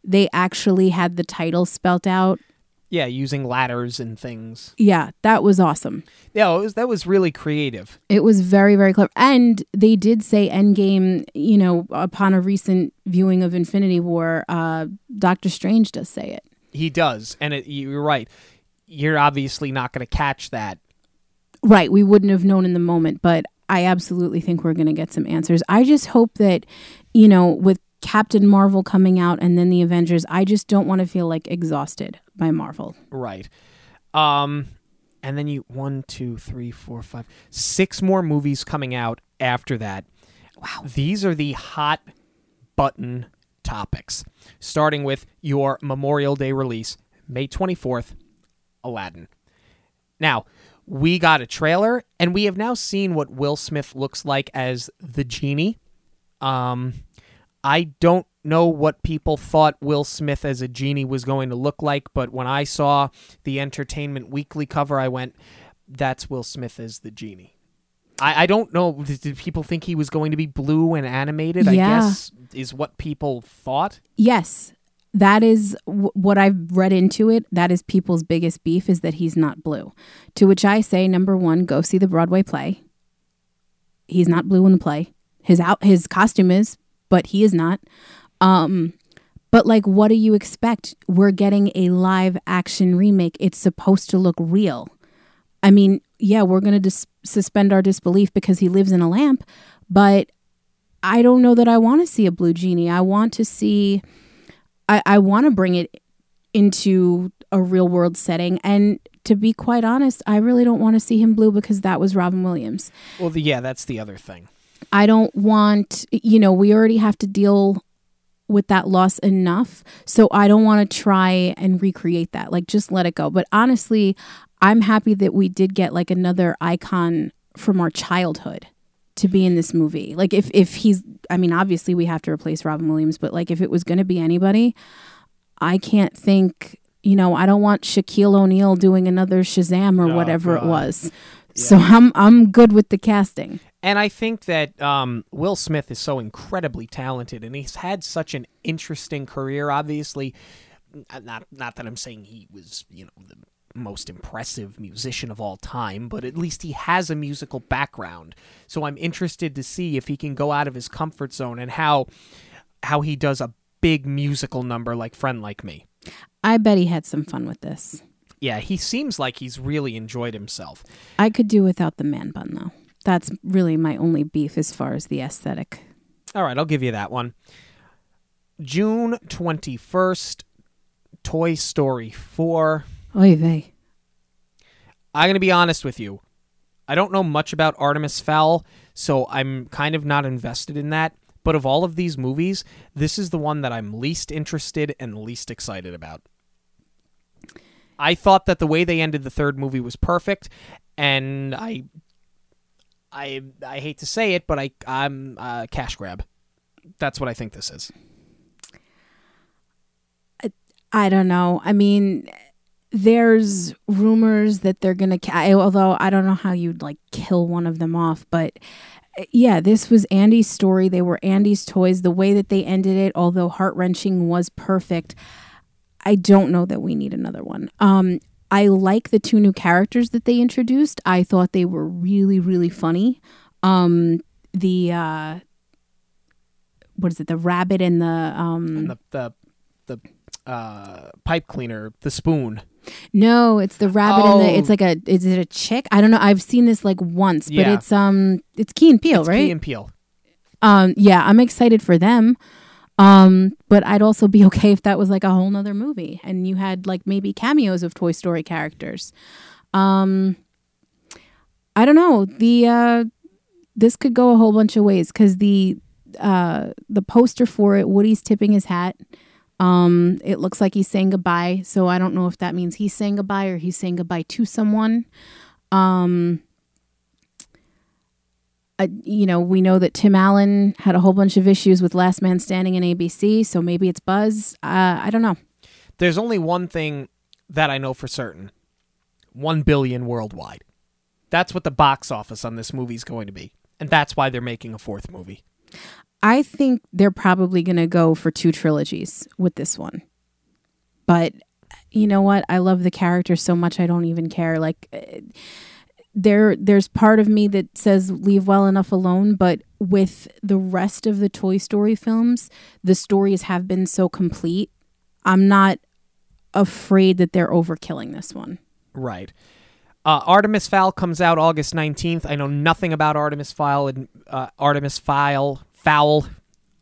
They actually had the title spelt out. Yeah, using ladders and things. Yeah, that was awesome. Yeah, it was, that was really creative. It was very, very clever. And they did say Endgame, you know, upon a recent viewing of Infinity War, uh, Doctor Strange does say it. He does, and it, you're right. You're obviously not going to catch that. Right. We wouldn't have known in the moment, but I absolutely think we're going to get some answers. I just hope that, you know, with Captain Marvel coming out and then the Avengers, I just don't want to feel like exhausted by Marvel. Right. Um, and then you one, two, three, four, five, six more movies coming out after that. Wow. These are the hot button topics. Starting with your Memorial Day release, May twenty fourth, Aladdin. Now, we got a trailer, and we have now seen what Will Smith looks like as the genie. Um, I don't know what people thought Will Smith as a genie was going to look like, but when I saw the Entertainment Weekly cover, I went, "That's Will Smith as the genie." I, I don't know. Did, did people think he was going to be blue and animated? I Yeah. guess is what people thought. Yes, that is w- what I've read into it. That is people's biggest beef is that he's not blue. To which I say, number one, go see the Broadway play. He's not blue in the play. His out his costume is, but he is not. Um, but like, what do you expect? We're getting a live action remake. It's supposed to look real. I mean, yeah, we're gonna dis- suspend our disbelief because he lives in a lamp, but I don't know that I want to see a blue genie. I want to see. I, I want to bring it into a real world setting. And to be quite honest, I really don't want to see him blue because that was Robin Williams. Well, the, yeah, that's the other thing. I don't want, you know, we already have to deal with that loss enough. So I don't want to try and recreate that. Like, just let it go. But honestly, I'm happy that we did get like another icon from our childhood to be in this movie. Like, if, if he's, I mean, obviously we have to replace Robin Williams, but like, if it was going to be anybody, I can't think, you know, I don't want Shaquille O'Neal doing another Shazam or Oh, whatever it God. was. So I'm I'm good with the casting. And I think that um, Will Smith is so incredibly talented, and he's had such an interesting career. Obviously, not not that I'm saying he was, you know, the most impressive musician of all time, but at least he has a musical background. So I'm interested to see if he can go out of his comfort zone and how how he does a big musical number like "Friend Like Me." I bet he had some fun with this. Yeah, he seems like he's really enjoyed himself. I could do without the man bun though. That's really my only beef as far as the aesthetic. All right, I'll give you that one. June 21st, Toy Story 4. Oy vey. I'm going to be honest with you. I don't know much about Artemis Fowl, so I'm kind of not invested in that. But of all of these movies, this is the one that I'm least interested and least excited about. I thought that the way they ended the third movie was perfect, and I I I hate to say it, but I I'm uh, cash grab. That's what I think this is. I don't know. I mean, there's rumors that they're gonna. Although I don't know how you'd like kill one of them off, but uh, yeah, this was Andy's story. They were Andy's toys. The way that they ended it, although heart wrenching, was perfect. I don't know that we need another one. Um, I like the two new characters that they introduced. I thought they were really, really funny. Um, the uh, what is it? The rabbit and the um, And the the the uh, pipe cleaner, the spoon. No, it's the rabbit and the. Oh. It's like a. Is it a chick? I don't know. I've seen this like once, but Yeah. it's um, it's Key and Peele, It's right? Key and Peele. um, yeah, I'm excited for them. Um, but I'd also be [LAUGHS] okay if that was like a whole nother movie and you had like maybe cameos of Toy Story characters. Um, I don't know. The uh, this could go a whole bunch of ways because the uh, the poster for it, Woody's tipping his hat. Um, it looks like he's saying goodbye. So I don't know if that means he's saying goodbye or he's saying goodbye to someone. Um, uh, you know, we know that Tim Allen had a whole bunch of issues with Last Man Standing in ABC, so maybe it's Buzz. Uh, I don't know. There's only one thing that I know for certain: one billion worldwide. That's what the box office on this movie is going to be, and that's why they're making a fourth movie. I think they're probably going to go for two trilogies with this one. But you know what? I love the character so much I don't even care. Like uh, there there's part of me that says leave well enough alone, but with the rest of the Toy Story films, the stories have been so complete. I'm not afraid that they're overkilling this one. Right. Uh, Artemis Fowl comes out August 19th. I know nothing about Artemis Fowl and uh, Artemis Fowl. Fowl.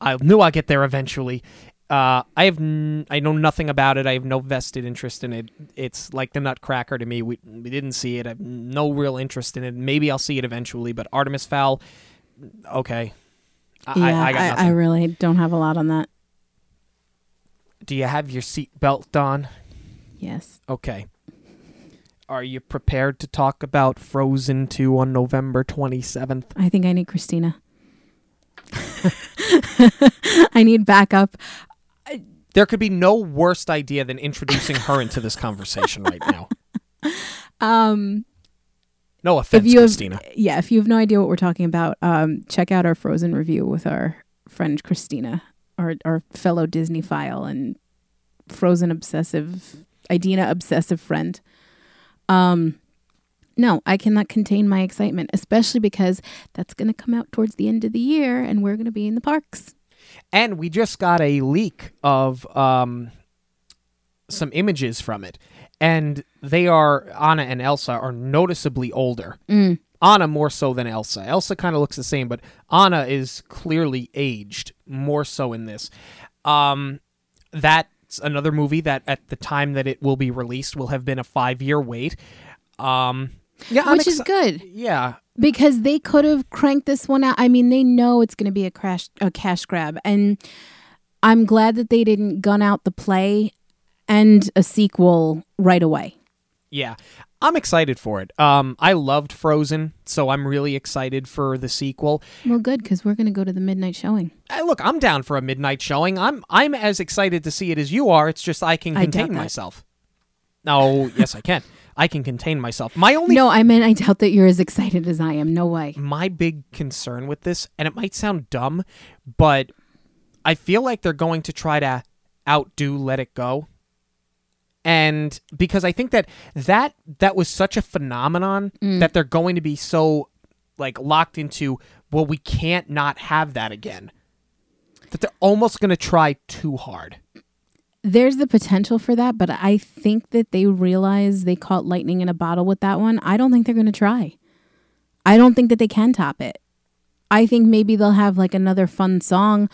I knew I'd get there eventually. Uh, I have n- I know nothing about it. I have no vested interest in it. It's like the Nutcracker to me. We we didn't see it. I have no real interest in it. Maybe I'll see it eventually. But Artemis Fowl, okay. I, yeah, I, I. I really don't have a lot on that. Do you have your seatbelt on? Yes. Okay. Are you prepared to talk about Frozen 2 on November 27th? I think I need Christina. [LAUGHS] I need backup. There could be no worse idea than introducing her into this conversation right now. [LAUGHS] Um, No offense, if you have, Christina. yeah, if you have no idea what we're talking about, um, check out our Frozen review with our friend Christina, our our fellow Disneyphile and Frozen obsessive, Idina obsessive friend. Um, no, I cannot contain my excitement, especially because that's going to come out towards the end of the year, and we're going to be in the parks. And we just got a leak of um, some images from it. And they are, Anna and Elsa are noticeably older. Mm. Anna more so than Elsa. Elsa kind of looks the same, but Anna is clearly aged more so in this. Um, that's another movie that at the time that it will be released will have been a five year wait. Um, yeah, Which is good. Yeah, because they could have cranked this one out. I mean, they know it's going to be a crash a cash grab, and I'm glad that they didn't gun out the play and a sequel right away. yeah. I'm excited for it. Um, I loved Frozen, so I'm really excited for the sequel. Well, good because we're going to go to the midnight showing. Hey, look, I'm down for a midnight showing. I'm I'm as excited to see it as you are. It's just I can I contain that. myself. No, yes, I can. I can contain myself. My only No, I mean I doubt that you're as excited as I am. No way. my big concern with this, and it might sound dumb, but I feel like they're going to try to outdo Let It Go. And because I think that that that was such a phenomenon mm. that they're going to be so like locked into, well, we can't not have that again. That they're almost going to try too hard. There's the potential for that, but I think that they realize they caught lightning in a bottle with that one. I don't think they're going to try. I don't think that they can top it. I think maybe they'll have like another fun song.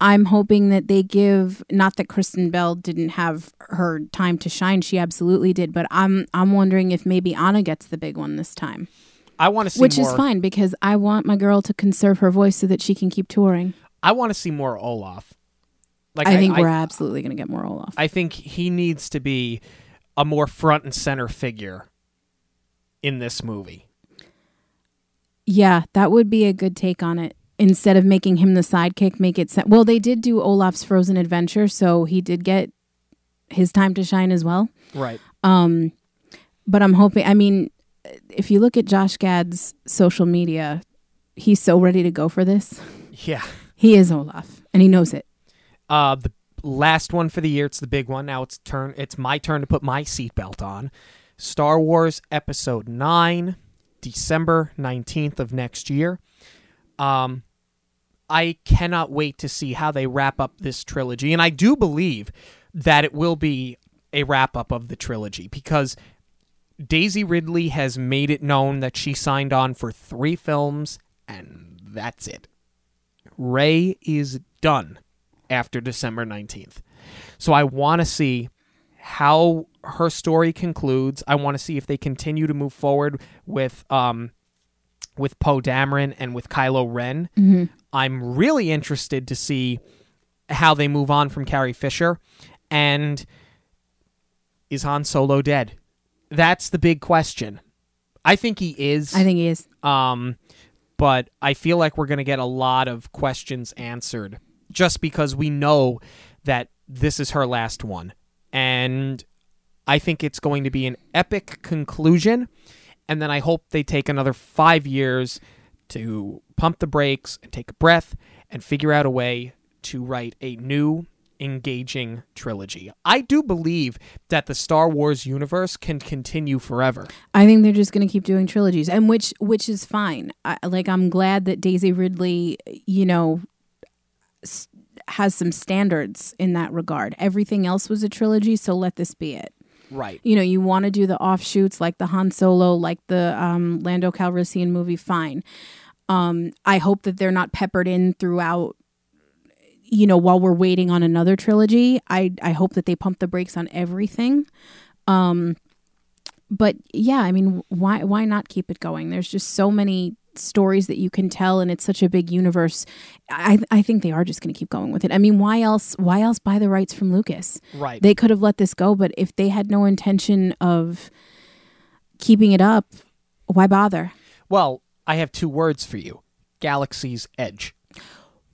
I'm hoping that they give not that Kristen Bell didn't have her time to shine. She absolutely did, but I'm I'm wondering if maybe Anna gets the big one this time. I want to see Which more. is fine because I want my girl to conserve her voice so that she can keep touring. I want to see more Olaf. Like I think we're absolutely going to get more Olaf. I think he needs to be a more front and center figure in this movie. Yeah, that would be a good take on it. Instead of making him the sidekick, make it se- well. They did do Olaf's Frozen Adventure, so he did get his time to shine as well. Right. Um, but I'm hoping. I mean, if you look at Josh Gad's social media, he's so ready to go for this. Yeah. He is Olaf, and he knows it. Uh, the last one for the year. It's the big one. Now it's turn. It's my turn to put my seatbelt on. Star Wars Episode Nine, December nineteenth of next year. Um, I cannot wait to see how they wrap up this trilogy, and I do believe that it will be a wrap up of the trilogy because Daisy Ridley has made it known that she signed on for three films, and that's it. Rey is done after December 19th. So I want to see how her story concludes. I want to see if they continue to move forward with um with Poe Dameron and with Kylo Ren. I'm really interested to see how they move on from Carrie Fisher and is Han Solo dead? That's the big question. I think he is. I think he is. Um, but I feel like we're going to get a lot of questions answered just because we know that this is her last one. And I think it's going to be an epic conclusion. And then I hope they take another five years to pump the brakes and take a breath and figure out a way to write a new engaging trilogy. I do believe that the Star Wars universe can continue forever. I think they're just going to keep doing trilogies, and which which is fine. I, like I'm glad that Daisy Ridley, you know, has some standards in that regard. Everything else was a trilogy, so let this be it. Right. You know, you want to do the offshoots like the Han Solo, like the um, Lando Calrissian movie, fine. Um, I hope that they're not peppered in throughout. You know, while we're waiting on another trilogy, I I hope that they pump the brakes on everything. Um, but yeah, I mean, why why not keep it going? There's just so many stories that you can tell, and it's such a big universe. I I think they are just going to keep going with it. I mean, why else why else buy the rights from Lucas? Right. They could have let this go, but if they had no intention of keeping it up, why bother? Well, I have two words for you. Galaxy's Edge.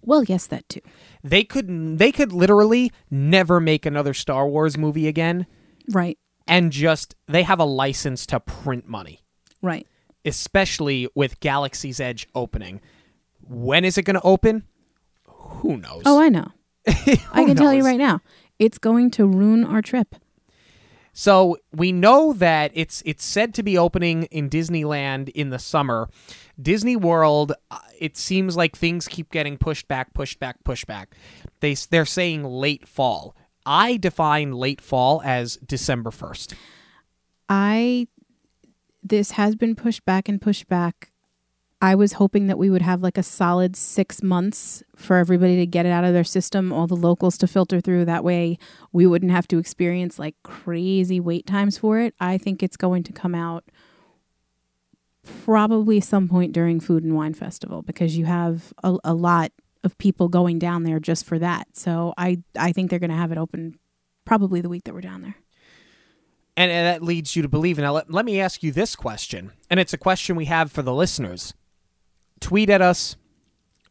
Well, yes, that too. They could they could literally never make another Star Wars movie again Right, and just they have a license to print money, right. Especially with Galaxy's Edge opening. When is it going to open? Who knows? Oh, I know. [LAUGHS] I can tell you right now, it's going to ruin our trip. So we know that it's it's said to be opening in Disneyland in the summer. Disney World, uh, it seems like things keep getting pushed back, pushed back, pushed back. They they're saying late fall. I define late fall as December first. I this has been pushed back and pushed back. I was hoping that we would have like a solid six months for everybody to get it out of their system, all the locals to filter through. That way, we wouldn't have to experience like crazy wait times for it. I think it's going to come out probably some point during Food and Wine Festival because you have a, a lot of people going down there just for that. So I I think they're going to have it open probably the week that we're down there. And, and that leads you to believe. Now, let, let me ask you this question, and it's a question we have for the listeners. Tweet at us,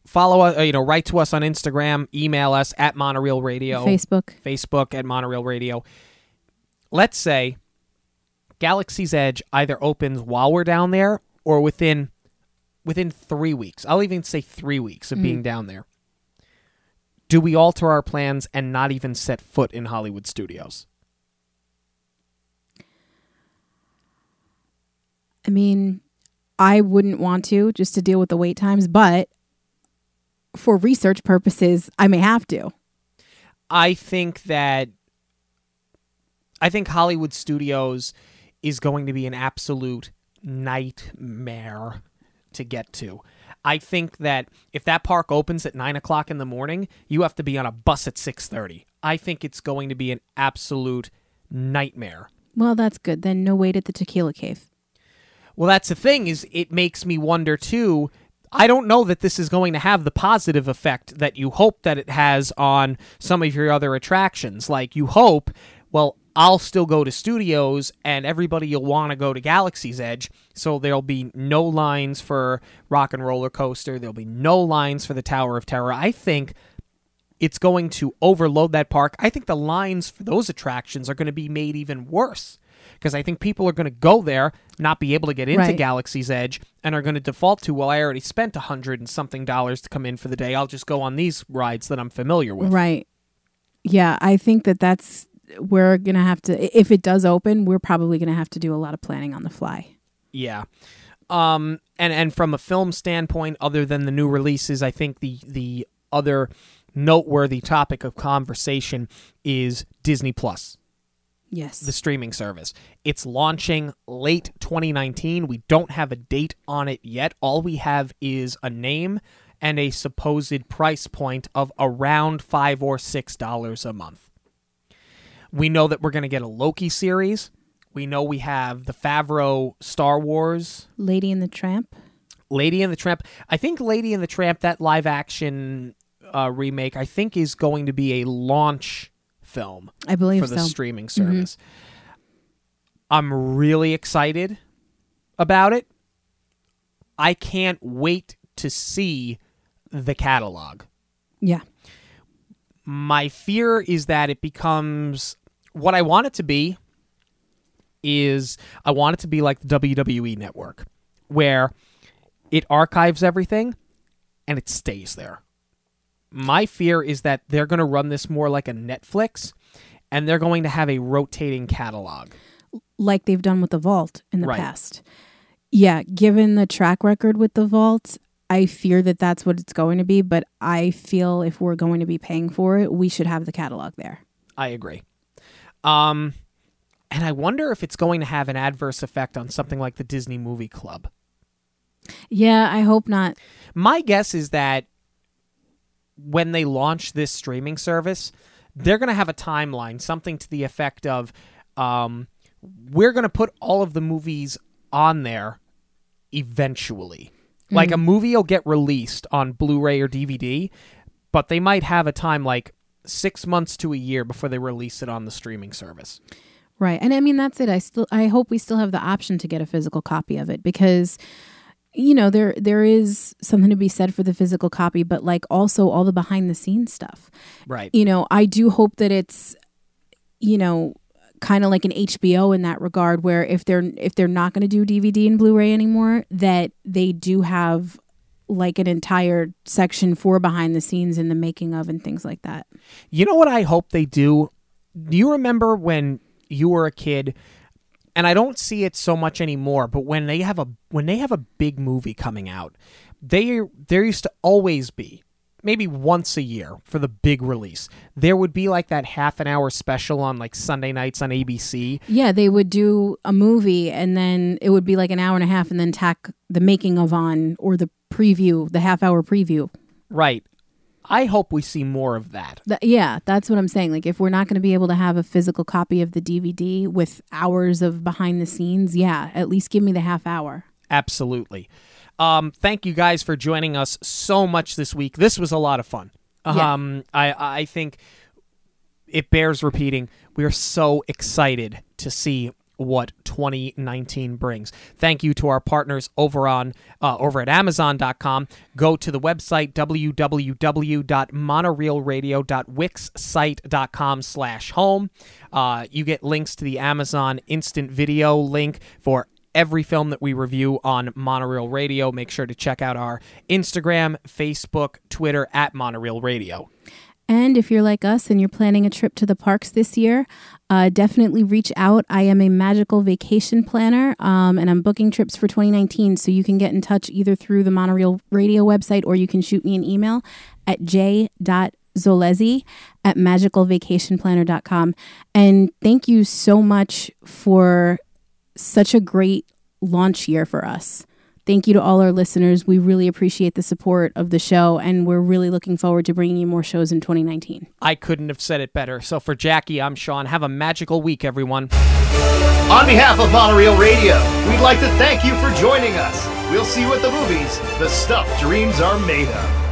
follow us, uh, you know, write to us on Instagram, email us at Monorail Radio, Facebook. Facebook at Monorail Radio. Let's say Galaxy's Edge either opens while we're down there or within within three weeks. I'll even say three weeks of being down there. Do we alter our plans and not even set foot in Hollywood studios? I mean, I wouldn't want to just to deal with the wait times, but for research purposes, I may have to. I think that I think Hollywood Studios is going to be an absolute nightmare to get to. I think that if that park opens at nine o'clock in the morning, you have to be on a bus at six thirty. I think it's going to be an absolute nightmare. Well, that's good. Then no wait at the Tequila Cave. Well, that's the thing is it makes me wonder too. I don't know that this is going to have the positive effect that you hope that it has on some of your other attractions. Like you hope, well, I'll still go to studios and everybody will want to go to Galaxy's Edge. So there'll be no lines for Rock and Roller Coaster. There'll be no lines for the Tower of Terror. I think it's going to overload that park. I think the lines for those attractions are going to be made even worse because I think people are going to go there, not be able to get into Right. Galaxy's Edge, and are going to default to, well, I already spent a hundred and something dollars to come in for the day. I'll just go on these rides that I'm familiar with. Right. Yeah, I think that that's we're gonna have to. If it does open, we're probably gonna have to do a lot of planning on the fly. Yeah. Um and and from a film standpoint other than the new releases, I think the the other noteworthy topic of conversation is Disney Plus, Yes. the streaming service. It's launching late 2019. We don't have a date on it yet. All we have is a name and a supposed price point of around 5 or 6 dollars a month. We know that we're going to get a Loki series. We know we have the Favreau Star Wars Lady and the Tramp. Lady and the Tramp. I think Lady and the Tramp, that live action uh, remake, I think is going to be a launch film I believe for the so. streaming mm-hmm. service. I'm really excited about it. I can't wait to see the catalog. yeah. My fear is that it becomes what I want it to be is I want it to be like the WWE network where it archives everything and it stays there. My fear is that they're going to run this more like a Netflix and they're going to have a rotating catalog. Like they've done with the Vault in the Right. past. Yeah, given the track record with the Vault, I fear that that's what it's going to be. But I feel if we're going to be paying for it, we should have the catalog there. I agree. Um and I wonder if it's going to have an adverse effect on something like the Disney Movie Club. Yeah, I hope not. My guess is that when they launch this streaming service, they're going to have a timeline, something to the effect of um, we're going to put all of the movies on there eventually. Like a movie will get released on Blu ray or DVD, but they might have a time like six months to a year before they release it on the streaming service. Right. And I mean that's it. I still I hope we still have the option to get a physical copy of it because you know, there there is something to be said for the physical copy, but like also all the behind the scenes stuff. Right. You know, I do hope that it's you know, kind of like an HBO in that regard where if they're if they're not going to do DVD and Blu-ray anymore, that they do have like an entire section for behind the scenes and the making of and things like that. You know what I hope they do? Do you remember when you were a kid? And I don't see it so much anymore, but when they have a when they have a big movie coming out, they there used to always be maybe once a year for the big release. There would be like that half an hour special on like Sunday nights on ABC. Yeah, they would do a movie and then it would be like an hour and a half and then tack the making of on or the preview, the half hour preview. Right. I hope we see more of that. That, yeah, that's what I'm saying. Like if we're not going to be able to have a physical copy of the DVD with hours of behind the scenes, yeah, at least give me the half hour. Absolutely. Um, thank you guys for joining us so much this week. This was a lot of fun. Yeah. Um, I I think it bears repeating. We are so excited to see what 2019 brings. Thank you to our partners over on uh, over at Amazon.com. Go to the website www.monorailradio.wixsite.com slash home. Uh, you get links to the Amazon Instant Video link for every film that we review on Monorail Radio. Make sure to check out our Instagram, Facebook, Twitter at Monorail Radio. And if you're like us and you're planning a trip to the parks this year, uh, definitely reach out. I am a magical vacation planner um, and I'm booking trips for 2019. So you can get in touch either through the Monorail Radio website or you can shoot me an email at j.zolezi at magicalvacationplanner.com. And thank you so much for such a great launch year for us. Thank you to all our listeners. We really appreciate the support of the show, and we're really looking forward to bringing you more shows in 2019. I couldn't have said it better. So for Jackie, I'm Sean. Have a magical week, everyone. On behalf of Monorail Radio, we'd like to thank you for joining us. We'll see you at the movies, the stuff dreams are made of.